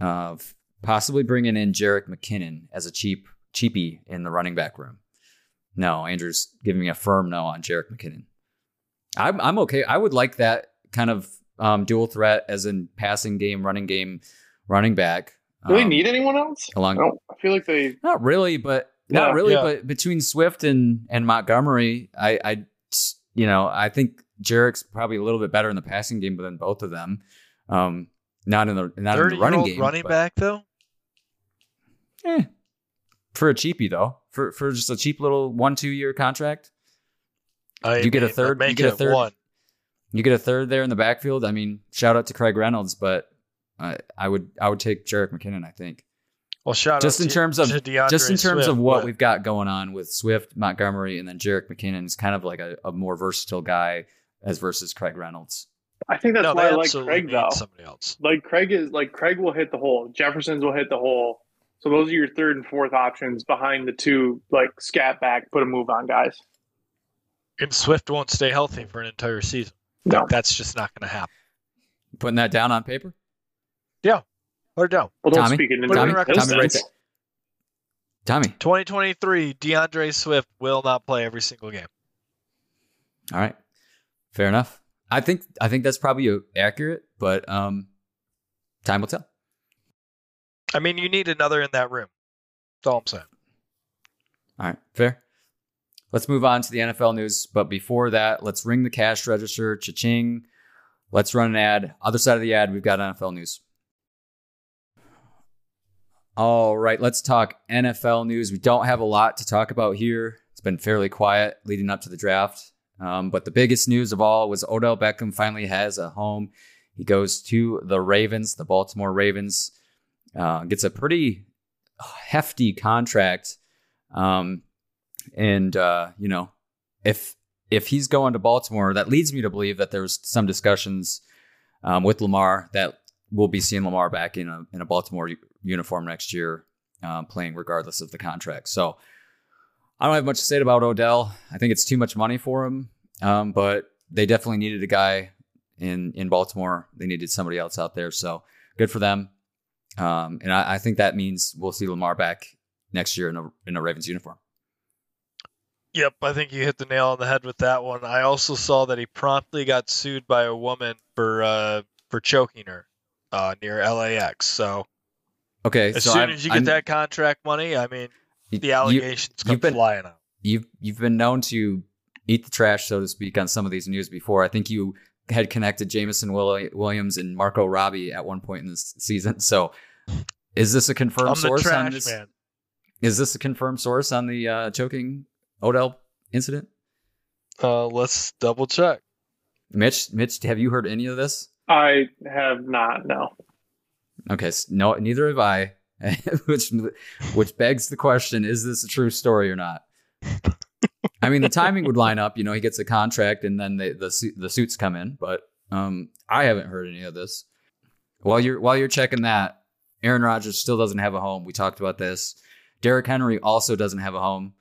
Of possibly bringing in Jerick McKinnon as a cheap cheapie in the running back room. No, Andrew's giving me a firm no on Jerick McKinnon. I'm I'm okay. I would like that kind of um, dual threat as in passing game, running game, running back. Do they Um, need anyone else? I, along? don't, I feel like they. Not really, but not really. yeah. But between Swift and and Montgomery, I I you know I think Jerick's probably a little bit better in the passing game than both of them. Um, not in the not in the running game. running but- back though. Eh, for a cheapie though, for for just a cheap little one two year contract, I You get a third- they're you get a third- One. you get a third there in the backfield. I mean, shout out to Craig Reynolds, but I I would I would take Jerick McKinnon. I think Well, shout just out in to- terms of to just in terms Swift, of what but- we've got going on with Swift, Montgomery, and then Jerick McKinnon is kind of like a, a more versatile guy as versus Craig Reynolds. I think that's no, why I like Craig though. somebody else. Like Craig is like Craig will hit the hole. Jefferson's will hit the hole. So those are your third and fourth options behind the two like scat back, put a move on guys. And Swift won't stay healthy for an entire season. No. Like, that's just not going to happen. Putting that down on paper, Yeah. Put it down. Well, don't Tommy? speak it into Put it on Tommy, record. Tommy, right there. Tommy. 2023, D'Andre Swift will not play every single game. All right, fair enough. I think I think that's probably uh, accurate, but um, time will tell. I mean, you need another in that room. That's all I'm saying. All right, fair. Let's move on to the NFL news. But before that, let's ring the cash register. Cha-ching. Let's run an ad. Other side of the ad, we've got NFL news. All right, let's talk NFL news. We don't have a lot to talk about here. It's been fairly quiet leading up to the draft. Um, but the biggest news of all was Odell Beckham finally has a home. He goes to the Ravens, the Baltimore Ravens, uh, gets a pretty hefty contract. Um, and uh, you know, if if he's going to Baltimore, that leads me to believe that there's some discussions um, with Lamar that we'll be seeing Lamar back in a in a Baltimore uniform next year, um, playing regardless of the contract. So I don't have much to say about Odell. I think it's too much money for him, um, but they definitely needed a guy in in Baltimore. They needed somebody else out there, so good for them. Um, and I, I think that means we'll see Lamar back next year in a in a Ravens uniform. Yep, I think you hit the nail on the head with that one. I also saw that he promptly got sued by a woman for uh, for choking her uh, near LAX. So Okay, as so soon I'm- as you get I'm- that contract money, I mean, the allegations come you've been- flying out. you've you've been known to eat the trash, so to speak, on some of these news before. I think you had connected Jameson Williams and Marco Robbie at one point in this season. So, is this a confirmed I'm the source on trash this? man. Is this a confirmed source on the uh, choking Odell incident? Uh, let's double check. Mitch, Mitch, have you heard any of this? I have not. No. Okay, s- no, neither have I. <laughs> which which begs the question: Is this a true story or not? I mean, the timing would line up. You know, he gets a contract, and then they, the su- the suits come in. But um, I haven't heard any of this. While you're while you're checking that, Aaron Rodgers still doesn't have a home. We talked about this. Derrick Henry also doesn't have a home.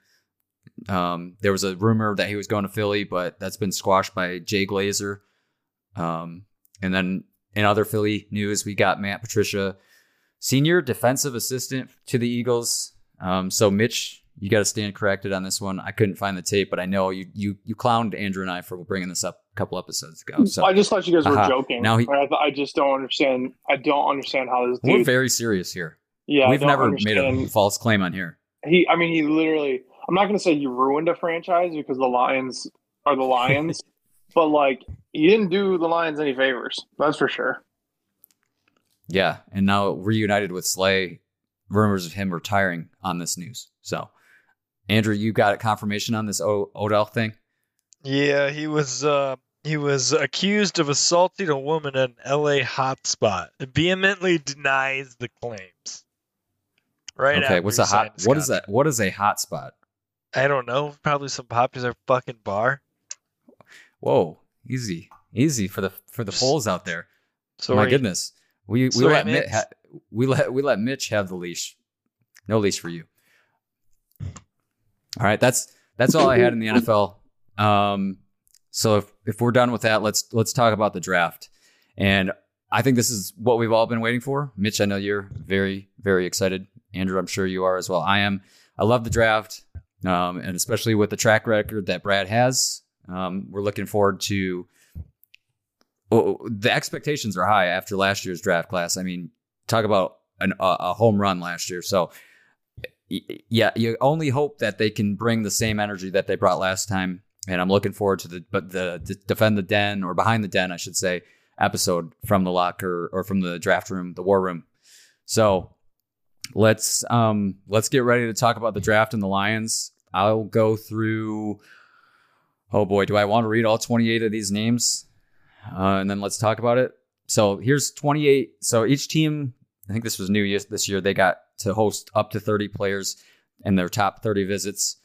Um, there was a rumor that he was going to Philly, but that's been squashed by Jay Glazer. Um, and then in other Philly news, we got Matt Patricia, senior defensive assistant to the Eagles. Um, so Mitch, you got to stand corrected on this one. I couldn't find the tape, but I know you you you clowned Andrew and I for bringing this up a couple episodes ago. So I just thought you guys were Aha. joking. Now he- I, I just don't understand. I don't understand how this we're very serious here. yeah, We've never understand. made a false claim on here. He, I mean, he literally. I'm not going to say he ruined a franchise because the Lions are the Lions, <laughs> but like he didn't do the Lions any favors. That's for sure. Yeah, and now reunited with Slay, rumors of him retiring on this news. So, Andrew, you got a confirmation on this o- Odell thing? Yeah, he was uh he was accused of assaulting a woman at an LA hotspot. Vehemently denies the claims. Right. okay, what's a signed hot? What is that? What is a hot spot? I don't know. Probably some popular fucking bar. Whoa, easy, easy for the for the polls out there. So My goodness, we we Sorry, let Mitch Mitch. ha- we let we let Mitch have the leash. No leash for you. All right, that's that's all I had in the NFL. Um, so if if we're done with that, let's let's talk about the draft. And I think this is what we've all been waiting for. Mitch, I know you're very very excited. Andrew, I'm sure you are as well. I am. I love the draft, um, and especially with the track record that Brad has. Um, we're looking forward to well, the expectations are high after last year's draft class. I mean, talk about an, a, home run last year. So, yeah, you only hope that they can bring the same energy that they brought last time. And I'm looking forward to the but the, the defend the den or behind the den, I should say, episode from the locker or from the draft room, the war room. So let's um let's get ready to talk about the draft and the Lions. I'll go through. Oh boy, do I want to read all 28 of these names? Uh, and then let's talk about it. So here's 28. So each team, I think this was new this year, they got to host up to 30 players in their top 30 visits.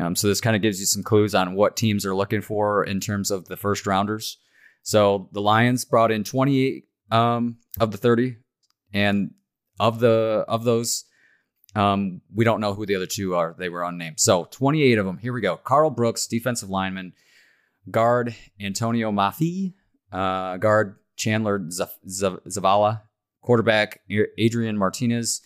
Um, so this kind of gives you some clues on what teams are looking for in terms of the first rounders. So the Lions brought in 28 um, of the 30, and of the of those, um, we don't know who the other two are. They were unnamed. So 28 of them. Here we go. Karl Brooks, defensive lineman. Guard Antonio Mafi, uh, guard Chandler Zavala, quarterback Adrian Martinez,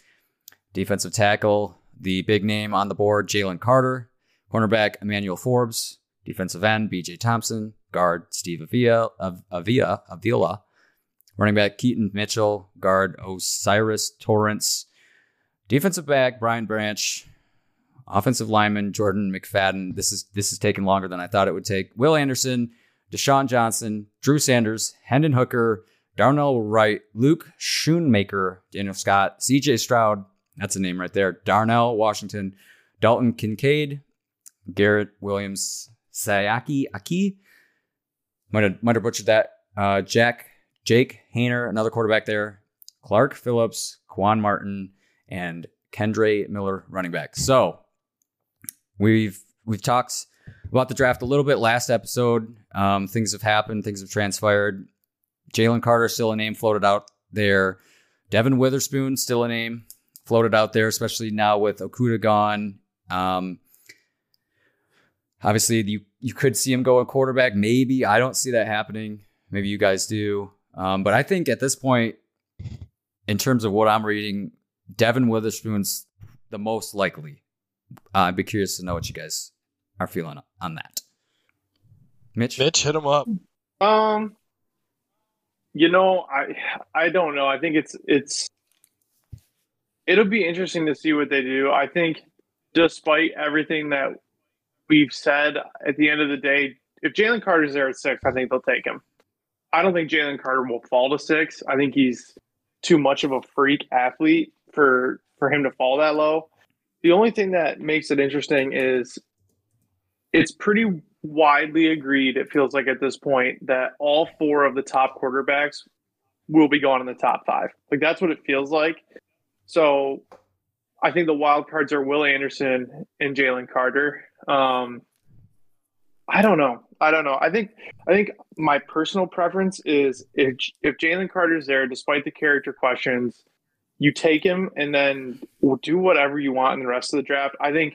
defensive tackle, the big name on the board, Jalen Carter, cornerback Emmanuel Forbes, defensive end BJ Thompson, guard Steve Avila, Avila, Avila, running back Keaton Mitchell, guard O'Cyrus Torrence, defensive back Brian Branch, offensive lineman Jordan McFadden. This is this is taking longer than I thought it would take. Will Anderson, Deshaun Johnson, Drew Sanders, Hendon Hooker, Darnell Wright, Luke Schoonmaker, Daniel Scott, CJ Stroud. That's a name right there. Darnell Washington, Dalton Kincaid, Garrett Williams, Sayaki Aki. Might have, might have butchered that. Uh, Jack, Jake Haener, another quarterback there. Clark Phillips, Quan Martin, and Kendre Miller, running back. So we've we've talked about the draft a little bit last episode. Um, things have happened, things have transpired. Jalen Carter still a name floated out there. Devon Witherspoon still a name floated out there, especially now with Okudah gone. Um, obviously, you you could see him go a quarterback. Maybe I don't see that happening. Maybe you guys do. Um, but I think at this point, in terms of what I'm reading, Devon Witherspoon's the most likely. Uh, I'd be curious to know what you guys are feeling on that. Mitch, Mitch hit him up. Um, you know, I I don't know. I think it's it's it'll be interesting to see what they do. I think, despite everything that we've said, at the end of the day, if Jalen Carter's there at six, I think they'll take him. I don't think Jalen Carter will fall to six. I think he's too much of a freak athlete for for him to fall that low. the only thing that makes it interesting is it's pretty widely agreed, it feels like at this point, that all four of the top quarterbacks will be gone in the top five. Like that's what it feels like. So I think the wild cards are Will Anderson and Jalen Carter. Um, I don't know. I don't know. I think I think my personal preference is if if Jalen Carter's there, despite the character questions, you take him and then do whatever you want in the rest of the draft. I think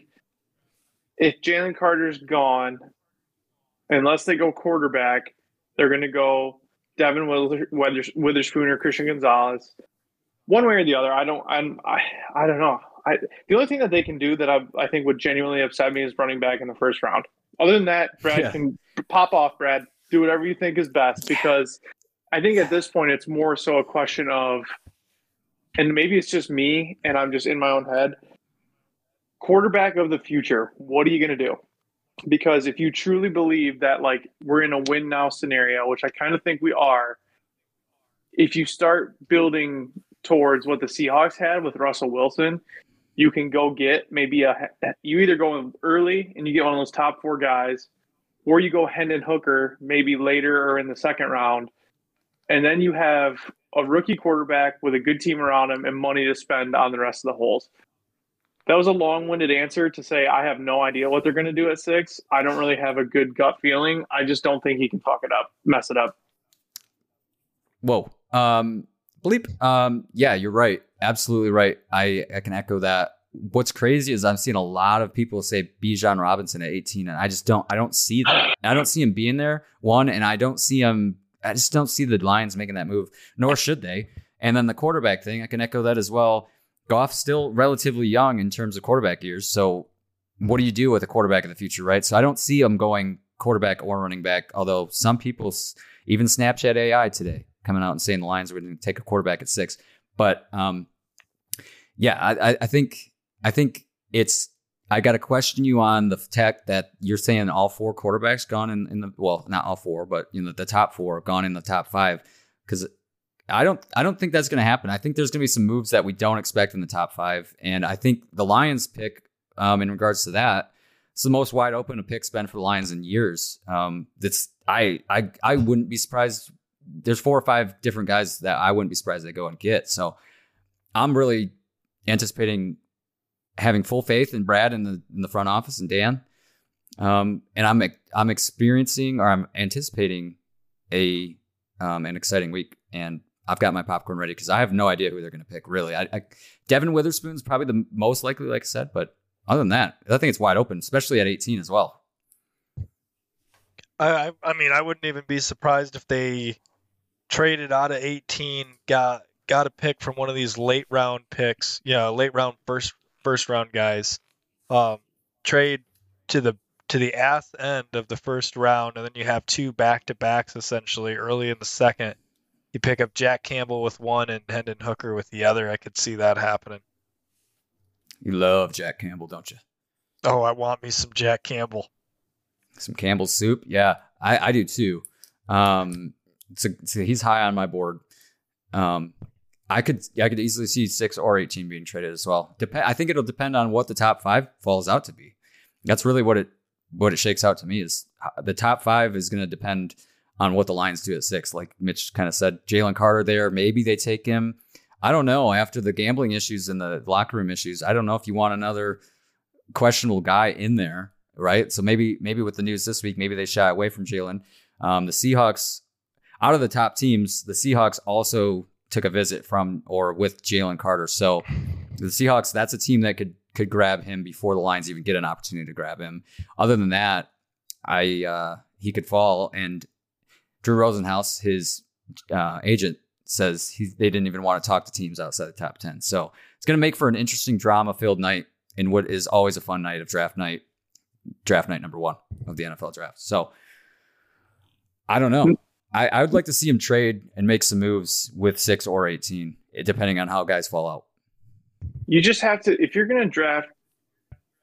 if Jalen Carter's gone, unless they go quarterback, they're going to go Devon Witherspoon or Christian Gonzalez, one way or the other. I don't. I'm. I. I don't know. I, the only thing that they can do that I, I think would genuinely upset me is running back in the first round. Other than that, Brad yeah. can pop off. Brad, do whatever you think is best because I think at this point it's more so a question of, and maybe it's just me and I'm just in my own head. Quarterback of the future. What are you going to do? Because if you truly believe that like we're in a win now scenario, which I kind of think we are, if you start building towards what the Seahawks had with Russell Wilson, you can go get maybe a you either go early and you get one of those top four guys, or you go Hendon Hooker maybe later or in the second round, and then you have a rookie quarterback with a good team around him and money to spend on the rest of the holes. That was a long-winded answer to say I have no idea what they're going to do at six. I don't really have a good gut feeling. I just don't think he can fuck it up, mess it up. Whoa. Um, bleep. Um, yeah, you're right. Absolutely right. I, I can echo that. What's crazy is I'm seeing a lot of people say Bijan Robinson at 18, and I just don't I don't see that. I don't see him being there. One, and I don't see him. I just don't see the Lions making that move, nor should they. And then the quarterback thing, I can echo that as well. Goff's still relatively young in terms of quarterback years. So what do you do with a quarterback in the future, right? So I don't see him going quarterback or running back, although some people, even Snapchat AI today, coming out and saying the Lions are going to take a quarterback at six. But um, yeah, I, I think I think it's I got to question you on the tech that you're saying all four quarterbacks gone in, in the well, not all four, but you know the top four gone in the top five because I don't I don't think that's going to happen. I think there's going to be some moves that we don't expect in the top five, and I think the Lions pick um, in regards to that. It's the most wide open a pick's been for the Lions in years. Um, that's I I I wouldn't be surprised there's four or five different guys that I wouldn't be surprised they go and get. So I'm really anticipating having full faith in Brad in the in the front office and Dan. Um, and I'm I'm experiencing or I'm anticipating a um, an exciting week, and I've got my popcorn ready because I have no idea who they're going to pick. Really, I, I, Devon Witherspoon's probably the most likely, like I said, but other than that, I think it's wide open, especially at 18 as well. I I mean, I wouldn't even be surprised if they traded out of 18, got got a pick from one of these late round picks, you know, late round first first round guys. Um, trade to the to the ass end of the first round, and then you have two back to backs essentially early in the second. You pick up Jack Campbell with one and Hendon Hooker with the other. I could see that happening. You love Jack Campbell, don't you? Oh, I want me some Jack Campbell. Some Campbell soup? Yeah, I, I do too. Um, so, so he's high on my board. Um, I could I could easily see six or eighteen being traded as well. Dep- I think it'll depend on what the top five falls out to be. That's really what it what it shakes out to me is the top five is going to depend on what the Lions do at six. Like Mitch kind of said, Jalen Carter there, maybe they take him. I don't know. After the gambling issues and the locker room issues, I don't know if you want another questionable guy in there, right? So maybe maybe with the news this week, maybe they shy away from Jalen. Um, the Seahawks out of the top teams, the Seahawks also took a visit from or with Jalen Carter. So the Seahawks, that's a team that could could grab him before the Lions even get an opportunity to grab him. Other than that, I uh, he could fall. And Drew Rosenhaus, his uh, agent, says he, they didn't even want to talk to teams outside the top ten. So it's going to make for an interesting drama filled night in what is always a fun night of draft night, draft night number one of the NFL draft. So I don't know. I, I would like to see him trade and make some moves with six or 18, eh, depending on how guys fall out. You just have to, if you're going to draft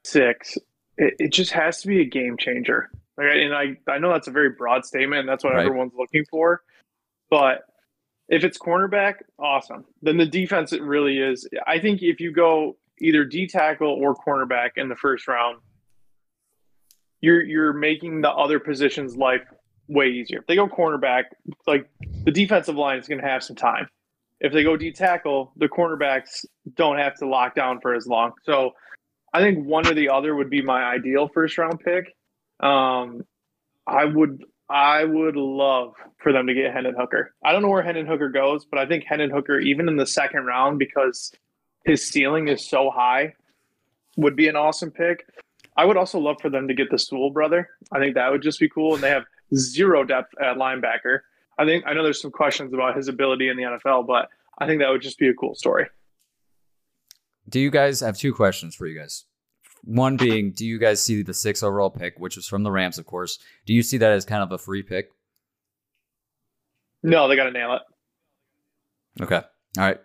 six, it, it, just has to be a game changer. Like, and I, I know that's a very broad statement, and that's what right. everyone's looking for. But if it's cornerback, awesome. Then the defense, it really is. I think if you go either D tackle or cornerback in the first round, you're you're making the other positions' life way easier. If they go cornerback, like the defensive line is going to have some time. If they go D tackle, the cornerbacks don't have to lock down for as long. So I think one or the other would be my ideal first round pick. Um, I would I would love for them to get Hendon Hooker. I don't know where Hendon Hooker goes, but I think Hendon Hooker, even in the second round, because his ceiling is so high, would be an awesome pick. I would also love for them to get the Sewell brother. I think that would just be cool. And they have zero depth at linebacker. I think I know there's some questions about his ability in the NFL, but I think that would just be a cool story. Do you guys I have two questions for you guys? One being, do you guys see the six overall pick, which was from the Rams, of course? Do you see that as kind of a free pick? No, they got to nail it. Okay. All right.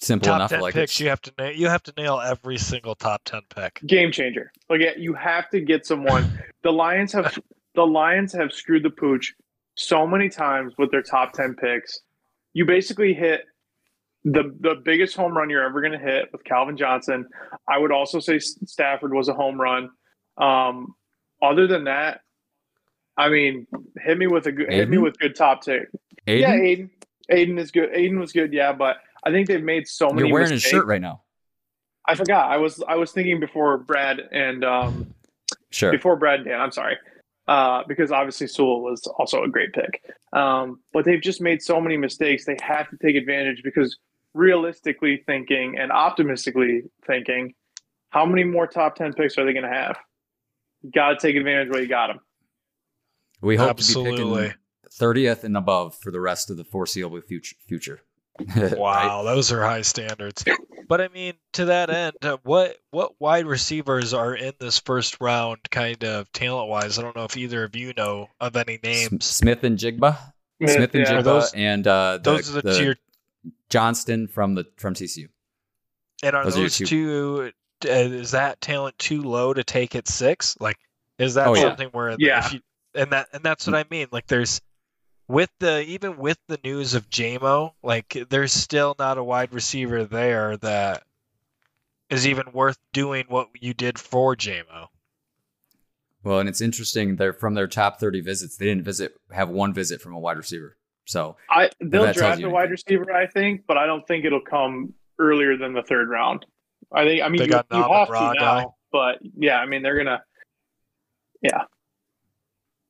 Simple top enough. I ten like picks, it. you have to nail. You have to nail every single top ten pick. Game changer. Like you have to get someone. The Lions have <laughs> the Lions have screwed the pooch so many times with their top ten picks. You basically hit the the biggest home run you're ever going to hit with Calvin Johnson. I would also say Stafford was a home run. Um, other than that, I mean, hit me with a good hit me with good top two. Aiden, Yeah, Aiden. Aiden is good. Aiden was good. Yeah, but I think they've made so many. you're wearing mistakes. his shirt right now. I forgot. I was I was thinking before Brad and um, Sure. before Brad and Dan. I'm sorry, uh, because obviously Sewell was also a great pick. Um, but they've just made so many mistakes. They have to take advantage because realistically thinking and optimistically thinking, how many more top ten picks are they going to have? You got to take advantage while you got them. We hope to Absolutely. be picking 30th and above for the rest of the foreseeable future. <laughs> future. Right? Wow, those are high standards. But I mean, to that end, uh, what what wide receivers are in this first round, kind of talent wise? I don't know if either of you know of any S- names. Smith-Njigba. Smith and Yeah. Jigba those- and uh, the, those are the, the two. Johnston from the from TCU. And are those are your two. two? Uh, is that talent too low to take at six? Like, is that Oh, yeah. something where Yeah. if you and that and that's what I mean. Like, there's with the even with the news of JMO, like there's still not a wide receiver there that is even worth doing what you did for JMO. Well, and it's interesting. They're from their top 30 visits. They didn't visit have one visit from a wide receiver. So I they'll draft you a wide anything. receiver, I think, but I don't think it'll come earlier than the third round. I think. I mean, They you, got you have to guy. now, but yeah, I mean, they're gonna. Yeah,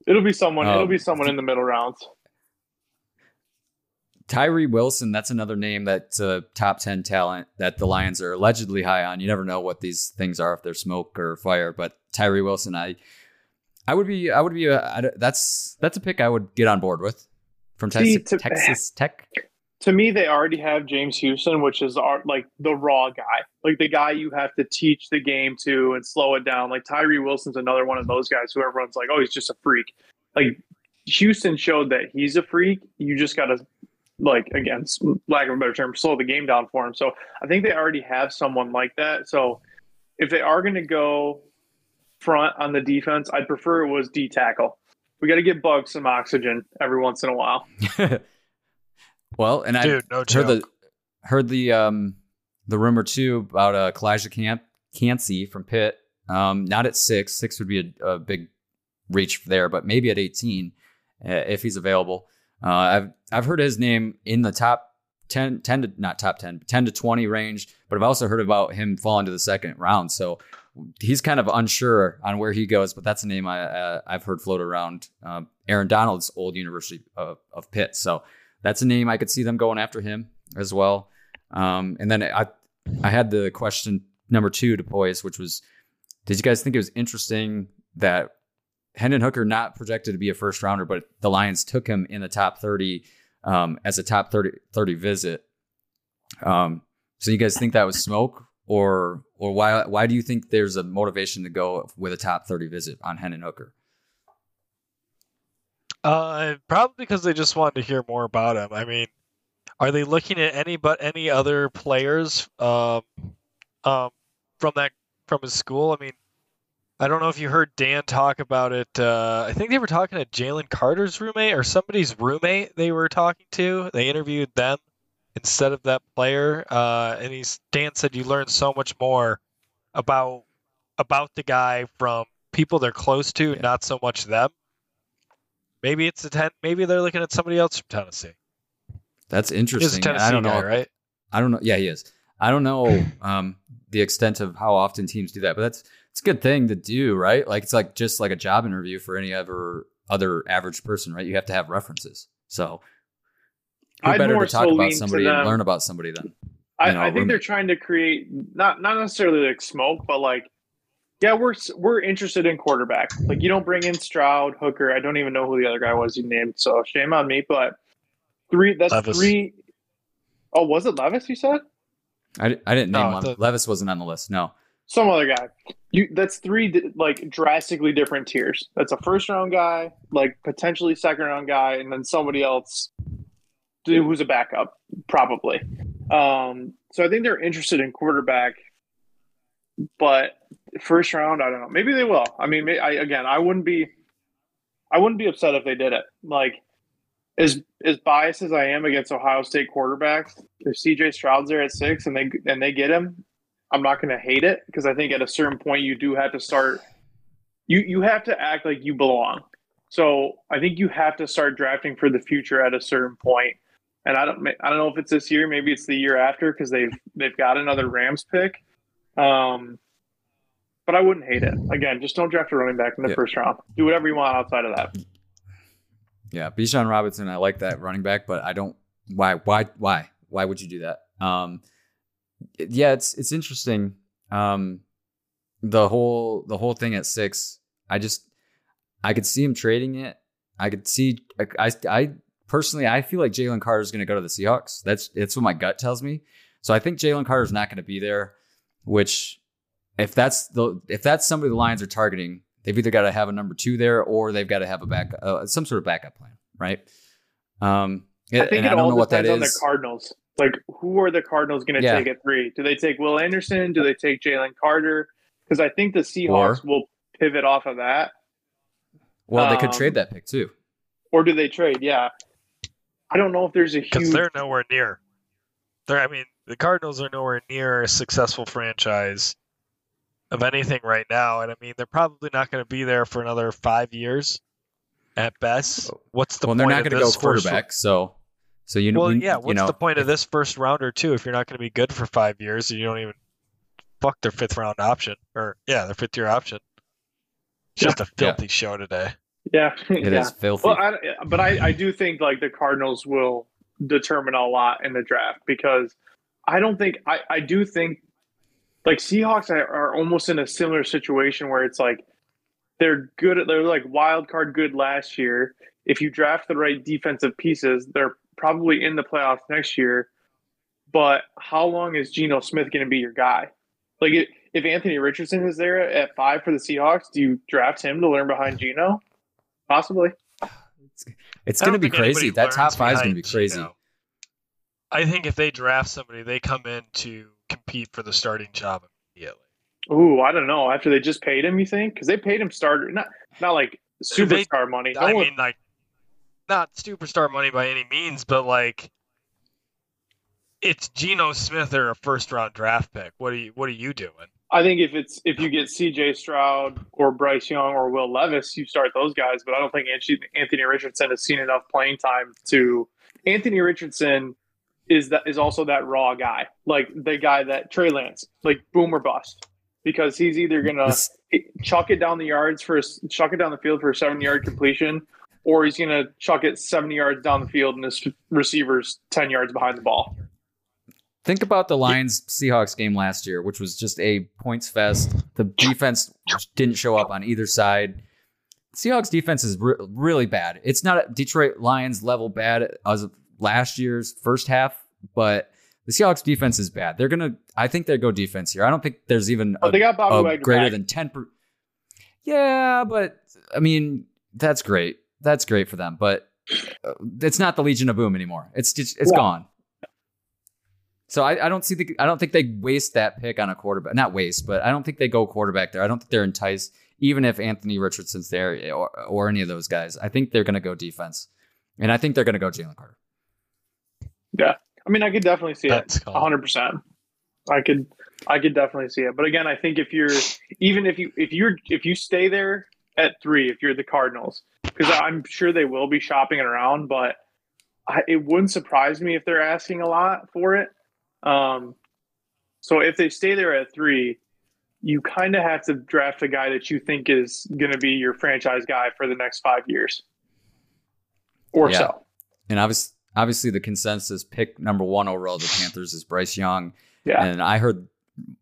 it'll be someone. it'll Um, be someone in the middle rounds. Tyree Wilson, that's another name that's a top 10 talent that the Lions are allegedly high on. You never know what these things are, if they're smoke or fire, but Tyree Wilson, I I would be, I would be, a, I, that's, that's a pick I would get on board with from See, Texas, to- Texas Tech. To me, they already have James Houston, which is our, like the raw guy, like the guy you have to teach the game to and slow it down. Like Tyree Wilson's another one of those guys who everyone's like, oh, he's just a freak. Like Houston showed that he's a freak. You just got to, like, again, lack of a better term, slow the game down for him. So I think they already have someone like that. So if they are going to go front on the defense, I'd prefer it was D tackle. We got to give Bugs some oxygen every once in a while. <laughs> well, and I Dude, no heard joke. the, heard the, um, the rumor too about uh, Calijah Camp, Kancey from Pitt. Um, not at six. Six would be a, a big reach there, but maybe at 18 uh, if he's available. Uh, I've I've heard his name in the top 10, 10 to not top 10, 10 to 20 range, but I've also heard about him falling to the second round. So he's kind of unsure on where he goes, but that's a name I uh, I've heard float around. Um, Aaron Donald's old University of, of Pitt, so that's a name I could see them going after him as well. Um, and then I I had the question number two to Poise, which was, did you guys think it was interesting that Hendon Hooker not projected to be a first rounder, but the Lions took him in the top 30 um, as a top 30, 30 visit. Um, so you guys think that was smoke or or why why do you think there's a motivation to go with a top 30 visit on Hendon Hooker? Uh, probably because they just wanted to hear more about him. I mean, are they looking at any but any other players um, um, from that from his school? I mean, I don't know if you heard Dan talk about it. Uh, I think they were talking to Jalen Carter's roommate or somebody's roommate. They were talking to. They interviewed them, instead of that player. Uh, and he's Dan said you learn so much more about about the guy from people they're close to, Yeah. not so much them. Maybe it's a ten. Maybe they're looking at somebody else from Tennessee. That's interesting. Tennessee I don't know. guy, right? I don't know. Yeah, he is. I don't know <clears throat> um, the extent of how often teams do that, but that's it's a good thing to do, right? Like it's like just like a job interview for any other other average person, right? You have to have references. So who I'd better to talk so about somebody and learn about somebody than I, you know, I think room- they're trying to create not not necessarily like smoke, but like yeah, we're we're interested in quarterback. Like you don't bring in Stroud, Hooker. I don't even know who the other guy was you named, so shame on me. But three that's Levis. three oh was it Levis? You said I, I didn't name No, Levis. the- Levis wasn't on the list. No. Some other guy. You that's three like drastically different tiers. That's a first round guy, like potentially second round guy, and then somebody else who's a backup, probably. Um, so I think they're interested in quarterback, but first round, I don't know. Maybe they will. I mean, I, again, I wouldn't be, I wouldn't be upset if they did it. Like, as as biased as I am against Ohio State quarterbacks, if CJ Stroud's there at six and they and they get him, I'm not going to hate it because I think at a certain point you do have to start. You you have to act like you belong. So I think you have to start drafting for the future at a certain point. And I don't I don't know if it's this year, maybe it's the year after because they've they've got another Rams pick. Um, but I wouldn't hate it. Again, just don't draft a running back in the Yeah. first round. Do whatever you want outside of that. Yeah, Bijan Robinson, I like that running back, but I don't. Why? Why? Why? Why would you do that? Um, yeah, it's it's interesting. Um, the whole the whole thing at six, I just I could see him trading it. I could see. I I personally, I feel like Jalen Carter is going to go to the Seahawks. That's that's what my gut tells me. So I think Jalen Carter is not going to be there. Which, if that's the if that's somebody the Lions are targeting, they've either got to have a number two there or they've got to have a back uh, some sort of backup plan, right? Um, I think and it I don't all know what that depends on the. Cardinals. Like, who are the Cardinals going to Yeah. take at three? Do they take Will Anderson? Do they take Jalen Carter? Because I think the Seahawks will pivot off of that. Well, they could um, trade that pick too. Or do they trade? Yeah. I don't know if there's a Because huge. they're nowhere near. They're. I mean, the Cardinals are nowhere near a successful franchise of anything right now, and I mean, they're probably not going to be there for another five years at best. What's the well, they're not going to go this first- quarterback, so so you know. Well, we- yeah. you What's know, the point of this first rounder too if you're not going to be good for five years and you don't even fuck their fifth round option or yeah their fifth year option? It's just a <laughs> Yeah. filthy show today. yeah. <laughs> It is yeah. filthy. Well, I, but I, I do think like the Cardinals will determine a lot in the draft because I don't think I, I do think like Seahawks are, are almost in a similar situation where it's like they're good at they're like wild card good last year. If you draft the right defensive pieces, they're probably in the playoffs next year. But how long is Geno Smith going to be your guy? Like if, if Anthony Richardson is there at five for the Seahawks, do you draft him to learn behind Geno? Possibly. it's I going to be crazy. That top five is going to be crazy. Geno. I think if they draft somebody, they come in to compete for the starting job immediately. Ooh, I don't know. After they just paid him, you think? Because they paid him starter, not not like They- superstar money. No I one- mean, like, not superstar money by any means, but like, it's Geno Smith or a first round draft pick. What are you What are you doing? I think if it's if you get C.J. Stroud or Bryce Young or Will Levis, you start those guys. But I don't think Anthony- Anthony Richardson has seen enough playing time to. Anthony Richardson is that is also that raw guy, like the guy that Trey Lance, like boom or bust, because he's either gonna This- chuck it down the yards for a, chuck it down the field for a seven yard completion, or he's gonna chuck it seventy yards down the field and his receiver's ten yards behind the ball. Think about the Lions Seahawks game last year, which was just a points fest. The defense didn't show up on either side. Seahawks defense is re- really bad. It's not a Detroit Lions level bad as of last year's first half, but the Seahawks defense is bad. They're gonna. I think they go defense here. I don't think there's even a, they got Bobby a Wagner greater back. than ten. Per- yeah, but I mean that's great. That's great for them, but uh, it's not the Legion of Boom anymore. It's just it's Yeah. gone. So I, I don't see the I don't think they waste that pick on a quarterback. Not waste, but I don't think they go quarterback there. I don't think they're enticed, even if Anthony Richardson's there or, or any of those guys. I think they're going to go defense, and I think they're going to go Jalen Carter. Yeah, I mean, I could definitely see That's it. cool. hundred percent. I could, I could definitely see it. But again, I think if you're, even if you, if you're, if you stay there at three, if you're the Cardinals, because I'm sure they will be shopping it around, but I, it wouldn't surprise me if they're asking a lot for it. Um, so if they stay there at three, you kind of have to draft a guy that you think is going to be your franchise guy for the next five years, or Yeah. so. And obviously, obviously, the consensus pick number one overall of the Panthers is Bryce Young. Yeah. And I heard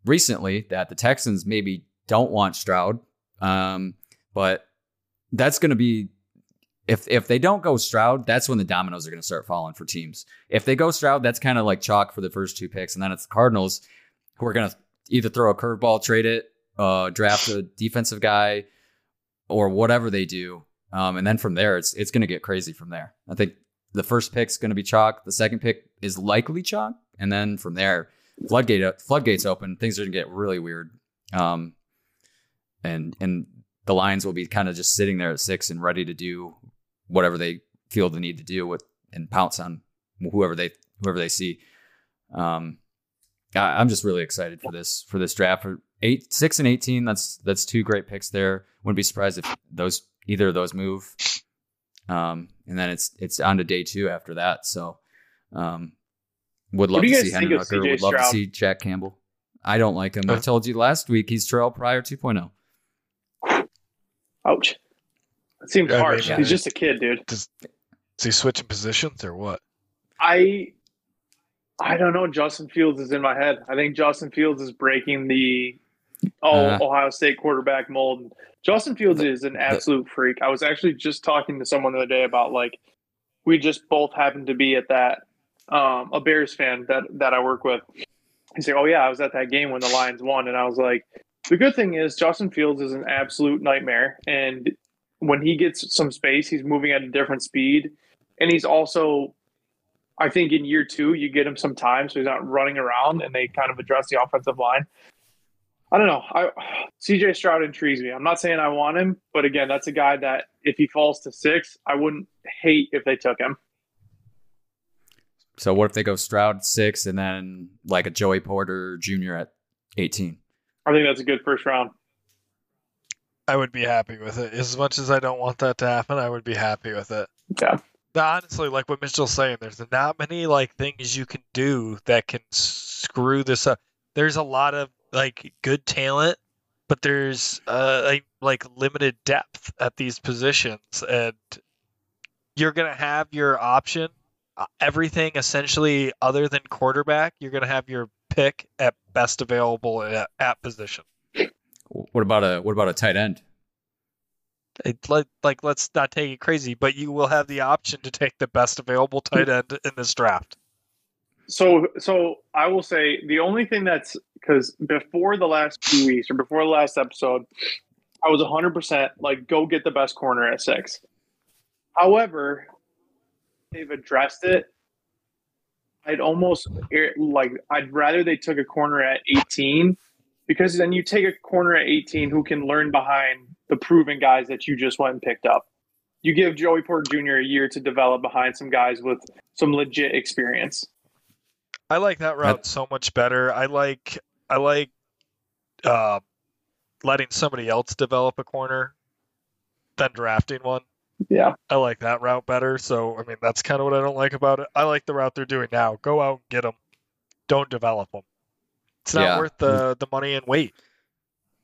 recently that the Texans maybe don't want Stroud, um, but that's going to be if if they don't go Stroud, that's when the dominoes are going to start falling for teams. If they go Stroud, that's kind of like chalk for the first two picks, and then it's the Cardinals who are going to either throw a curveball, trade it, uh, draft a defensive guy, or whatever they do. Um, and then from there, it's it's going to get crazy from there. I think the first pick's going to be chalk. The second pick is likely chalk, and then from there, floodgate floodgates open. Things are going to get really weird. Um, and and the Lions will be kind of just sitting there at six and ready to do whatever they feel the need to do with and pounce on whoever they whoever they see. Um, I, I'm just really excited for this for this draft. For eight, six, and eighteen, that's that's two great picks there. Wouldn't be surprised if those either of those move. Um, and then it's it's on to day two after that. So, um, would love to see think Hendon Hooker. Would love to see Jack Campbell. I don't like him. I Uh, told you last week he's Terrelle Pryor 2.0. Ouch. That seems Yeah, I harsh. mean, He's just a kid, dude. Is he switching positions or what? I I don't know. Justin Fields is in my head. I think Justin Fields is breaking the oh Uh. Ohio State quarterback mold. Justin Fields is an absolute freak. I was actually just talking to someone the other day about like we just both happened to be at that um, a Bears fan that that I work with. He's like, "Oh yeah, I was at that game when the Lions won," and I was like, "The good thing is Justin Fields is an absolute nightmare, and when he gets some space, he's moving at a different speed, and he's also I think in year two, you get him some time so he's not running around and they kind of address the offensive line. I don't know. I CJ Stroud intrigues me. I'm not saying I want him, but again, that's a guy that if he falls to six, I wouldn't hate if they took him. So what if they go Stroud six and then like a Joey Porter Jr. at 18? I think that's a good first round. I would be happy with it. As much as I don't want that to happen, I would be happy with it. Yeah. But honestly, like what Mitchell's saying, there's not many like things you can do that can screw this up. There's a lot of like good talent, but there's uh like, like limited depth at these positions, and you're gonna have your option. uh, Everything essentially other than quarterback, you're gonna have your pick at best available at, at position. What about a what about a tight end? It, like, like let's not take it crazy, but you will have the option to take the best available tight end in this draft. So, so I will say the only thing that's because before the last few weeks or before the last episode, I was 100% like, go get the best corner at six. However, they've addressed it. I'd almost like, I'd rather they took a corner at 18 because then you take a corner at 18 who can learn behind the proven guys that you just went and picked up. You give Joey Porter Jr. a year to develop behind some guys with some legit experience. I like that route so much better. I like I like uh, letting somebody else develop a corner than drafting one. Yeah. I like that route better. So I mean, that's kind of what I don't like about it. I like the route they're doing now. Go out and get them. Don't develop them. It's not Yeah. worth the the money and wait.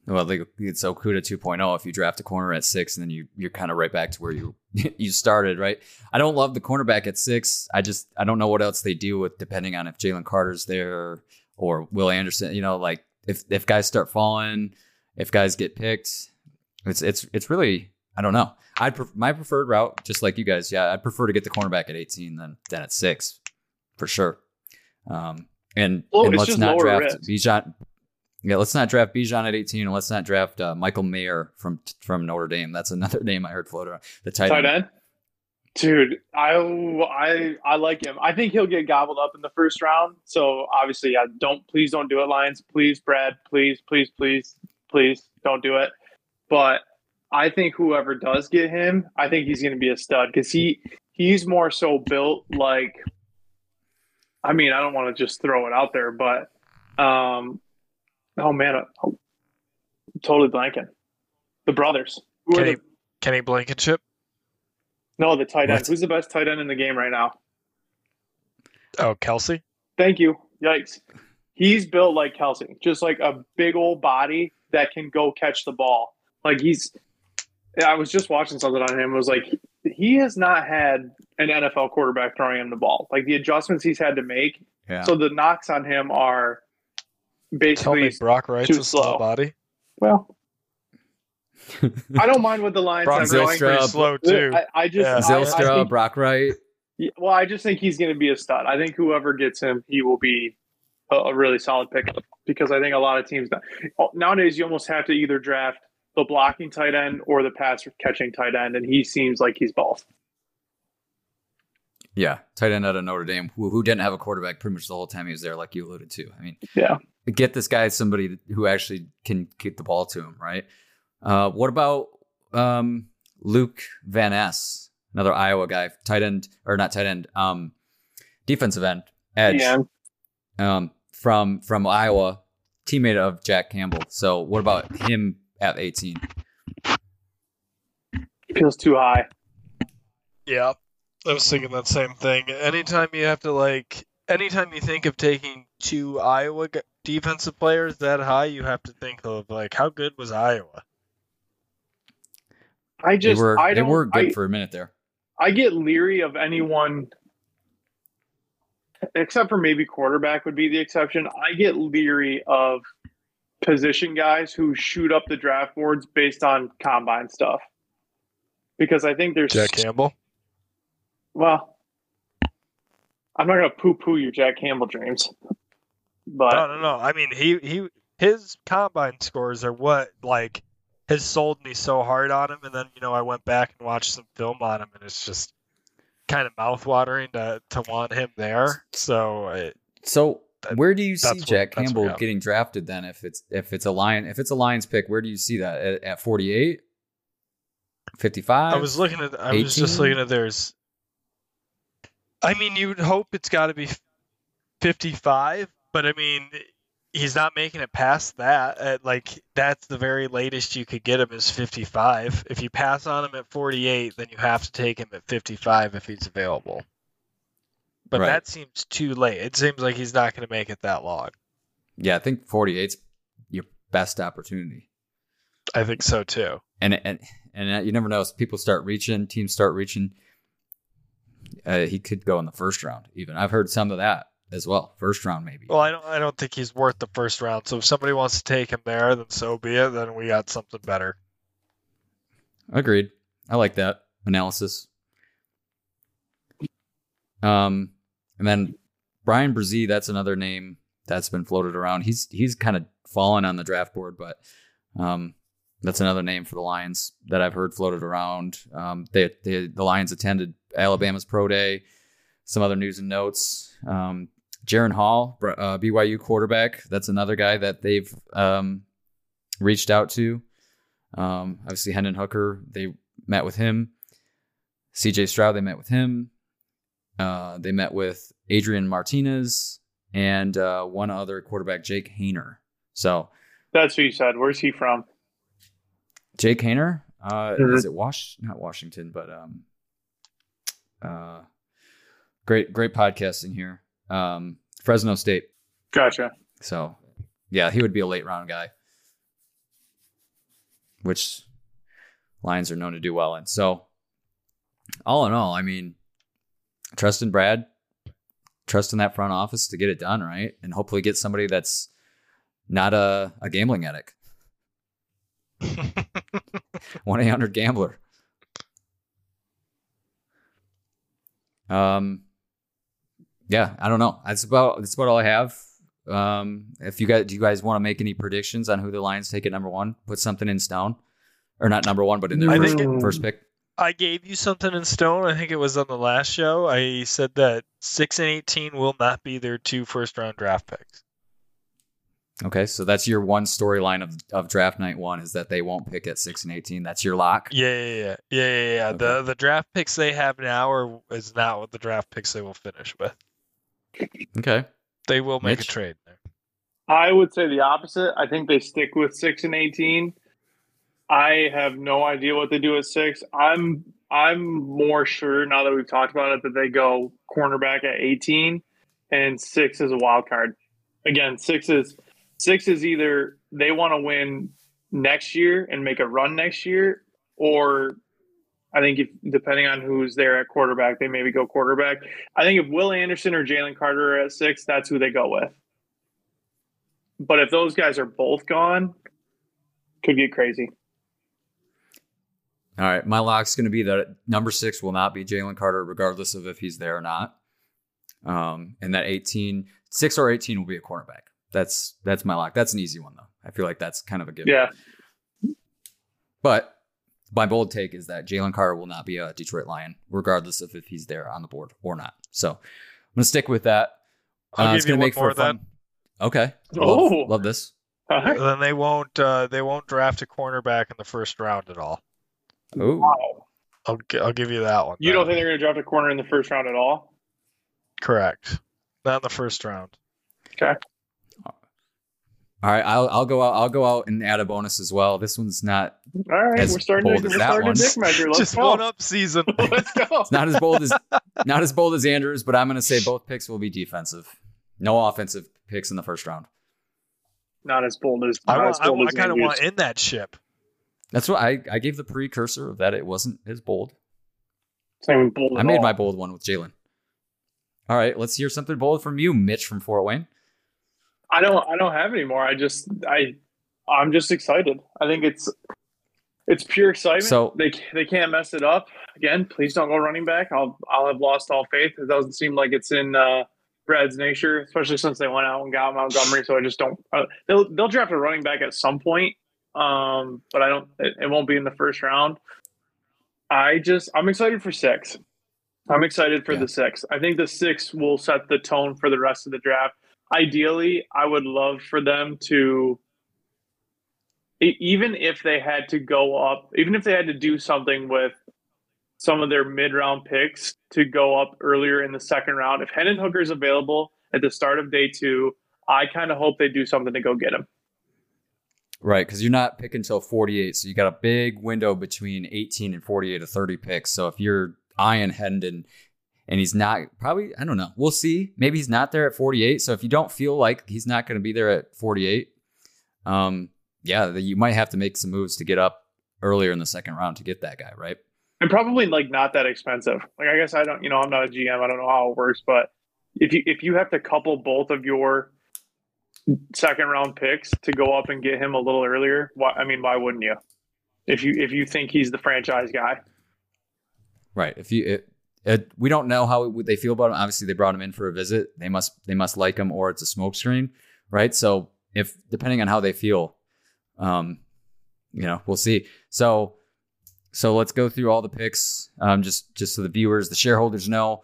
Well, they, it's Okudah 2.0 if you draft a corner at six and then you you're kind of right back to where you <laughs> you started, right? I don't love the cornerback at six. I just I don't know what else they do with depending on if Jalen Carter's there or Will Anderson. You know, like if if guys start falling, if guys get picked, it's it's it's really I don't know. I'd pref- my preferred route, just like you guys. Yeah, I'd prefer to get the cornerback at 18 than than at six, for sure. Um, and, and let's not draft risk. Bijan. Yeah, let's not draft Bijan at 18, and let's not draft uh, Michael Mayer from from Notre Dame. That's another <laughs> name I heard float around. The tight, Tight end. end. Dude, I I I like him. I think he'll get gobbled up in the first round. So obviously, I don't. Please don't do it, Lions. Please, Brad. Please, please, please, please don't do it. But I think whoever does get him, I think he's going to be a stud because he he's more so built like I mean, I don't want to just throw it out there, but um, oh man, I'm totally blanking. The brothers. Kenny, the, Kenny Blankenship. no, the tight end. What? Who's the best tight end in the game right now? Oh, Kelce. Thank you. Yikes. He's built like Kelce, just like a big old body that can go catch the ball. Like he's. I was just watching something on him. It was like he has not had an NFL quarterback throwing him the ball. Like the adjustments he's had to make. Yeah. So the knocks on him are Tell basically me, Brock Wright's too a small slow. body. well. <laughs> I don't mind what the Lions Brock have Wright's going. Zylstra, pretty slow too. I, I just Yeah. I- I Zylstra, think- Brock Wright. Well, I just think he's going to be a stud. I think whoever gets him, he will be a, a really solid pick because I think a lot of teams nowadays you almost have to either draft the blocking tight end or the pass catching tight end, and he seems like he's both. Yeah, tight end out of Notre Dame, who, who didn't have a quarterback pretty much the whole time he was there, like you alluded to. I mean, Yeah. get this guy somebody who actually can get the ball to him, right? Uh, what about um, Luke Van Ness, another Iowa guy, tight end or not tight end, um, defensive end, edge, Yeah, um, from from Iowa, teammate of Jack Campbell. So, what about him at 18? feels too high. Yeah, I was thinking that same thing. Anytime you have to like, anytime you think of taking two Iowa defensive players that high, you have to think of like, how good was Iowa? I They just were I they were good I, for a minute there. I get leery of anyone except for maybe quarterback would be the exception. I get leery of position guys who shoot up the draft boards based on combine stuff. Because I think there's Jack Campbell. well I'm not gonna poo poo your Jack Campbell dreams. But No, no, no. I mean, he he his combine scores are what like has sold me so hard on him, and then you know I went back and watched some film on him, and it's just kind of mouthwatering to to want him there. So it, So That- where do you see Jack what Campbell getting drafted then? If it's if it's a lion if it's a Lions pick, where do you see that at, at 48, 55? I was looking at. I was just looking at there's. I mean, you'd hope it's got to be fifty-five, but I mean, he's not making it past that. At, like that's the very latest you could get him is fifty-five. If you pass on him at forty-eight, then you have to take him at fifty-five if he's available. But Right. that seems too late. It seems like he's not going to make it that long. yeah, I think 48's your best opportunity. I think so too. And and and you never know. As people start reaching, teams start reaching. Uh, he could go in the first round. Even I've heard some of that as well. First round, maybe. Well, I don't. I don't think he's worth the first round. So if somebody wants to take him there, then so be it. Then we got something better. Agreed. I like that analysis. Um, and then Brian Brzee, that's another name that's been floated around. He's he's kind of fallen on the draft board, but um, that's another name for the Lions that I've heard floated around. Um, they, they the Lions attended Alabama's pro day. Some other news and notes. Um, Jaren Hall, uh, BYU quarterback. That's another guy that they've um, reached out to. Um, obviously, Hendon Hooker, they met with him. CJ Stroud, they met with him. Uh, they met with Adrian Martinez and uh, one other quarterback, Jake Haener. So, that's who you said. Where's he from? Jake Haener, uh, Mhm. is it Wash? Not Washington, but um, uh, great, great podcasting here. Um, Fresno State. Gotcha. So, yeah, he would be a late round guy, which Lions are known to do well in. So, all in all, I mean, trust in Brad, trust in that front office to get it done, right? And hopefully get somebody that's not a, a gambling addict. <laughs> 1 800 Gambler. Um, yeah, I don't know. That's about that's about all I have. Um, if you guys do you guys want to make any predictions on who the Lions take at number one? Put something in stone, or not number one, but in their I first, it- first pick. I gave you something in stone. I think it was on the last show. I said that six and eighteen will not be their two first round draft picks. Okay, so that's your one storyline of of draft night one is that they won't pick at six and eighteen. That's your lock. Yeah, yeah, yeah, yeah, yeah. yeah. The Okay. the draft picks they have now are is not what the draft picks they will finish with. Okay. They will make Mitch? a trade there. I would say the opposite. I think they stick with six and eighteen. I have no idea what they do at six. I'm I'm more sure now that we've talked about it that they go cornerback at eighteen, and six is a wild card. Again, six is six is either they want to win next year and make a run next year, or I think if depending on who's there at quarterback, they maybe go quarterback. I think if Will Anderson or Jalen Carter are at six, that's who they go with. But if those guys are both gone, could get crazy. All right. My lock's going to be that number six will not be Jalen Carter, regardless of if he's there or not. Um, and that 18, six or 18 will be a cornerback. That's that's my lock. That's an easy one though. I feel like that's kind of a given. Yeah. But my bold take is that Jalen Carter will not be a Detroit Lion, regardless of if he's there on the board or not. So I'm gonna stick with that. I'll Uh, it's give you gonna one make for a fun. then. Okay. Oh. Love, love this. All right. Then they won't. Uh, they won't draft a cornerback in the first round at all. Ooh. I'll I'll give you that one. You don't think they're going to draft a corner in the first round at all? correct? Not in the first round. Okay. All right. I'll I'll go out. I'll go out and add a bonus as well. This one's not. All right, As we're starting bold to, as we're that starting one. to dick measure. <laughs> Let's Just go. one up season. <laughs> Let's go. It's not as bold as not as bold as Andrews, but I'm gonna say both picks will be defensive. No offensive picks in the first round. Not as bold as. I not want. as I, bold want- I kind of Andrews. want in that ship. That's what I I gave the precursor of that it wasn't as bold. Even bold I made all. my bold one with Jalen. All right, let's hear something bold from you, Mitch from Fort Wayne. I don't. I don't have any more. I just. I. I'm just excited. I think it's. It's pure excitement. So- they they can't mess it up again. Please don't go running back. I'll I'll have lost all faith. It doesn't seem like it's in uh, Brad's nature, especially since they went out and got Montgomery. So I just don't. Uh, they'll they'll draft a running back at some point, um, but I don't. It, it won't be in the first round. I just I'm excited for six. I'm excited for Yeah. the six. I think the six will set the tone for the rest of the draft. Ideally, I would love for them to, even if they had to go up, even if they had to do something with some of their mid round picks to go up earlier in the second round. If Hendon Hooker is available at the start of day two, I kind of hope they do something to go get him. Right, because you're not picking until 48, so you got a big window between 18 and 48 to 30 picks. So if you're eyeing Hendon and he's not probably, I don't know, we'll see. Maybe he's not there at 48. So if you don't feel like he's not going to be there at 48, um, yeah, you might have to make some moves to get up earlier in the second round to get that guy, right? and probably like not that expensive. Like I guess I don't, you know, I'm not a GM. I don't know how it works, but if you if you have to couple both of your second round picks to go up and get him a little earlier, why? I mean, why wouldn't you? If you if you think he's the franchise guy, Right. If you, it, it, we don't know how they feel about him. Obviously, they brought him in for a visit. They must, they must like him, or it's a smokescreen, right? So, if depending on how they feel, um, you know, we'll see. So, so let's go through all the picks, um, just just so the viewers, the shareholders know.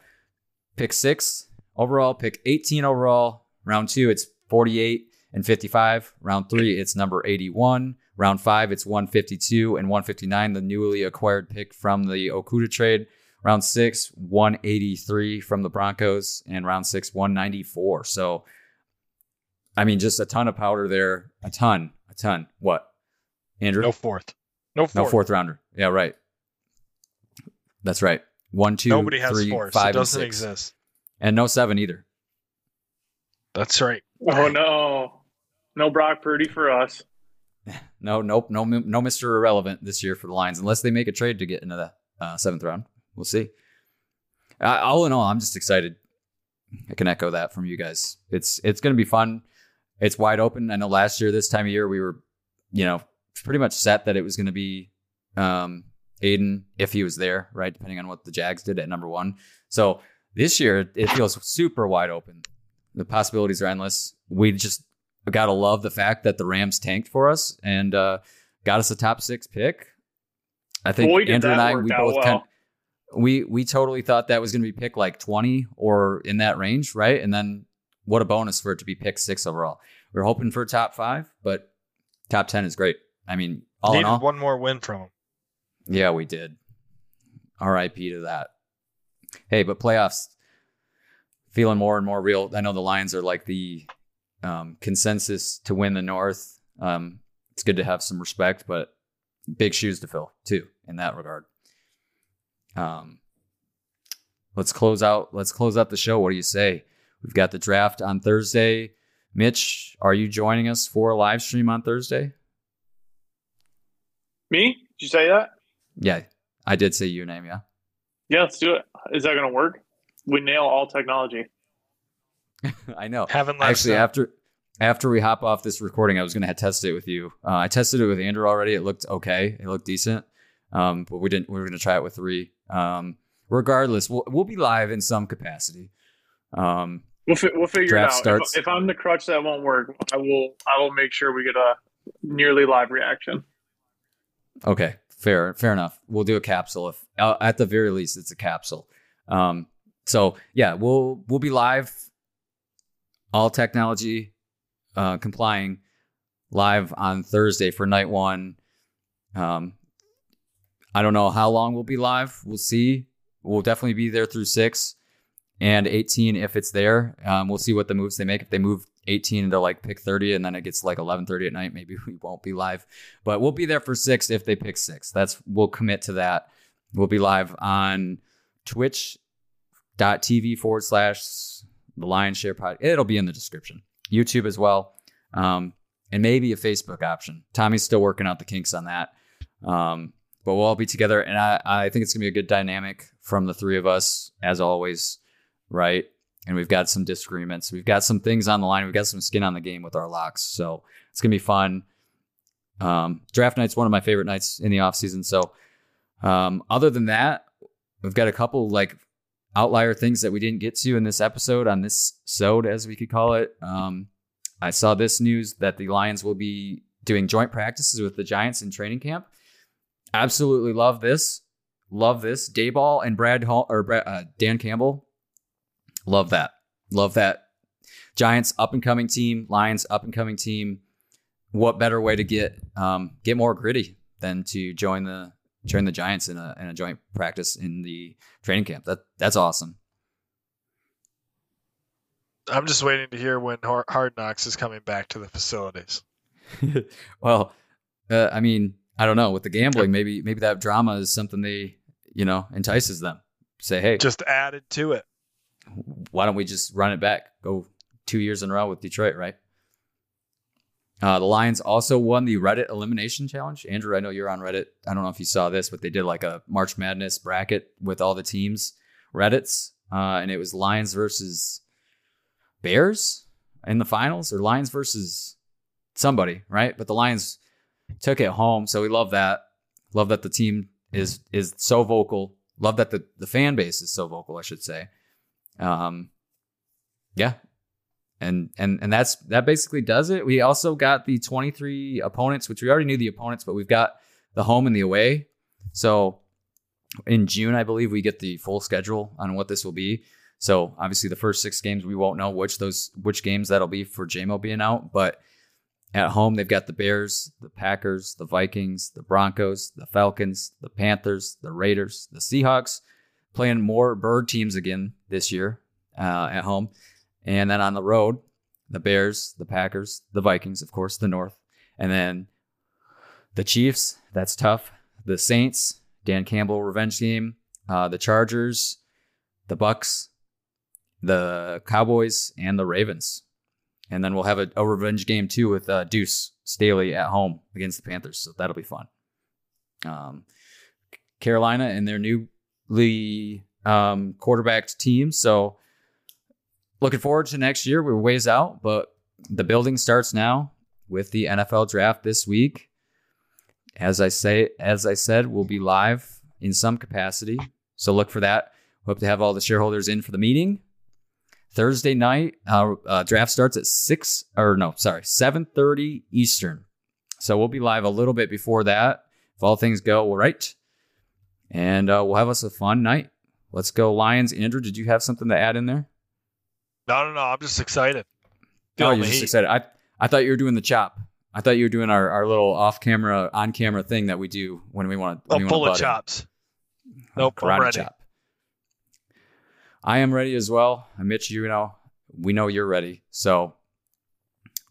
Pick six overall, pick 18 overall. Round two, it's 48 and 55. Round three, it's number 81. Round five, it's 152 and 159, the newly acquired pick from the Okudah trade. Round six, 183 from the Broncos, and round six, 194. So, I mean, just a ton of powder there. A ton, a ton. What, Andrew? No fourth. No fourth. No fourth rounder. Yeah, right. That's right. One, two, Nobody has three, fourth. five, it and doesn't six. exist. and no seven either. That's right. oh no, no Brock Purdy for us. <laughs> No, nope, no, no, Mister Irrelevant this year for the Lions, unless they make a trade to get into the uh, seventh round. We'll see. Uh, all in all, I'm just excited. I can echo that from you guys. It's it's going to be fun. It's wide open. I know last year this time of year we were, you know, pretty much set that it was going to be um, Aidan if he was there, right? Depending on what the Jags did at number one. So this year it feels super wide open. The possibilities are endless. We just got to love the fact that the Rams tanked for us and uh, got us a top six pick. I think Boy, Andrew and I we both well. kind we we totally thought that was going to be pick like 20 or in that range, right? And then what a bonus for it to be pick six overall. We are hoping for top five, but top 10 is great. I mean, all in all, one more win from him. yeah, we did. RIP to that. Hey, but playoffs feeling more and more real. I know the Lions are like the um, consensus to win the North. Um, it's good to have some respect, but big shoes to fill too in that regard. Um, let's close out. Let's close out the show. What do you say? We've got the draft on Thursday. Mitch, are you joining us for a live stream on Thursday? Me? Did you say that? Yeah, I did say your name. Yeah. Yeah, let's do it. Is that going to work? We nail all technology. <laughs> I know. Haven't left Actually, out. after after we hop off this recording, I was going to test it with you. Uh, I tested it with Andrew already. It looked okay. It looked decent. Um, but we didn't. We were going to try it with three. Um, regardless, we'll we'll be live in some capacity. Um, We'll, fi- we'll figure Draft it out. starts- If, if I'm the crutch that won't work, I will I will make sure we get a nearly live reaction. okay, fair, fair enough. We'll do a capsule. If uh, at the very least, it's a capsule. Um, so yeah, we'll we'll be live. All technology uh, complying live on Thursday for night one. Um, I don't know how long we'll be live. We'll see. We'll definitely be there through six and 18 if it's there. Um, we'll see what the moves they make. If they move 18 into like pick 30 and then it gets like 11:30 at night, maybe <laughs> we won't be live. But we'll be there for six if they pick six. That's we'll commit to that. We'll be live on twitch.tv forward slash the Lion Share Pod. It'll be in the description. YouTube as well. Um, and maybe a Facebook option. Tommy's still working out the kinks on that. Um, but we'll all be together, and I, I think it's gonna be a good dynamic from the three of us, as always, right? And we've got some disagreements. We've got some things on the line. We've got some skin on the game with our locks, so it's gonna be fun. Um, draft night's one of my favorite nights in the off season. So, um, other than that, we've got a couple like outlier things that we didn't get to in this episode on this sode, as we could call it. Um, I saw this news that the Lions will be doing joint practices with the Giants in training camp. Absolutely love this. Love this. Daboll and Brad Hall or Brad, uh, Dan Campbell. Love that. Love that. Giants up and coming team. Lions up and coming team. What better way to get um, get more gritty than to join the join the Giants in a in a joint practice in the training camp? That that's awesome. I'm just waiting to hear when Hard Knocks is coming back to the facilities. <laughs> well, uh, I mean, I don't know. With the gambling, maybe maybe that drama is something they you know entices them. Say, hey, Just added to it. why don't we just run it back? Go two years in a row with Detroit, right? Uh, the Lions also won the Reddit elimination challenge. Andrew, I know you're on Reddit. I don't know if you saw this, but they did like a March Madness bracket with all the teams, Reddits, uh, and it was Lions versus Bears in the finals, or Lions versus somebody, right? But the Lions took it home, so we love that. Love that the team is is so vocal. Love that the the fan base is so vocal. I should say. Um, yeah, and and and that's that basically does it. We also got the 23 opponents, which we already knew the opponents, but we've got the home and the away. So in June, I believe we get the full schedule on what this will be. So obviously, the first six games we won't know which those which games that'll be for JMO being out, but at home they've got the Bears, the Packers, the Vikings, the Broncos, the Falcons, the Panthers, the Raiders, the Seahawks, playing more bird teams again this year uh, at home, and then on the road, the Bears, the Packers, the Vikings, of course, the North, and then the Chiefs. That's tough. The Saints, Dan Campbell revenge game. Uh, the Chargers, the Bucks, the Cowboys, and the Ravens. And then we'll have a, a revenge game too with uh, Deuce Staley at home against the Panthers. So that'll be fun. Um, Carolina and their newly um, quarterbacked team. So looking forward to next year. We're ways out, but the building starts now with the NFL draft this week. As I say, as I said, we'll be live in some capacity. So look for that. Hope to have all the shareholders in for the meeting. Thursday night, our uh, draft starts at six or no, sorry, seven thirty Eastern. So we'll be live a little bit before that if all things go right, and uh, we'll have us a fun night. Let's go Lions. Andrew, did you have something to add in there? No, no, no. I'm just excited. Oh, Feeling you're just heat. excited. I I thought you were doing the chop. I thought you were doing our, our little off camera, on camera thing that we do when we want to. Full of chops. Nope, I'm ready. chop. I am ready as well. I'm Mitch, you know, we know you're ready. So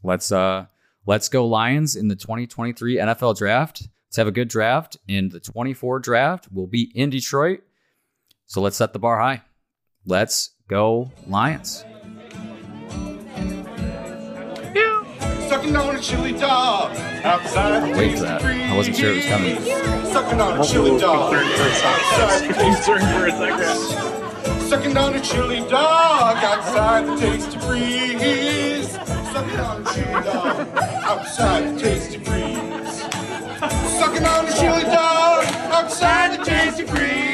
let's uh let's go Lions in the 2023 NFL draft. Let's have a good draft. In the 24 draft, we'll be in Detroit. So let's set the bar high. Let's go Lions. Chili dog outside the Wait for that. I wasn't sure it was coming. Sucking on a chili dog Concerned for a outside the tasty Concerned for a second. Sucking on a chili dog outside the Tastee Freez. Sucking on a chili dog outside the Tastee Freez. Sucking on a chili dog outside the Tastee Freez.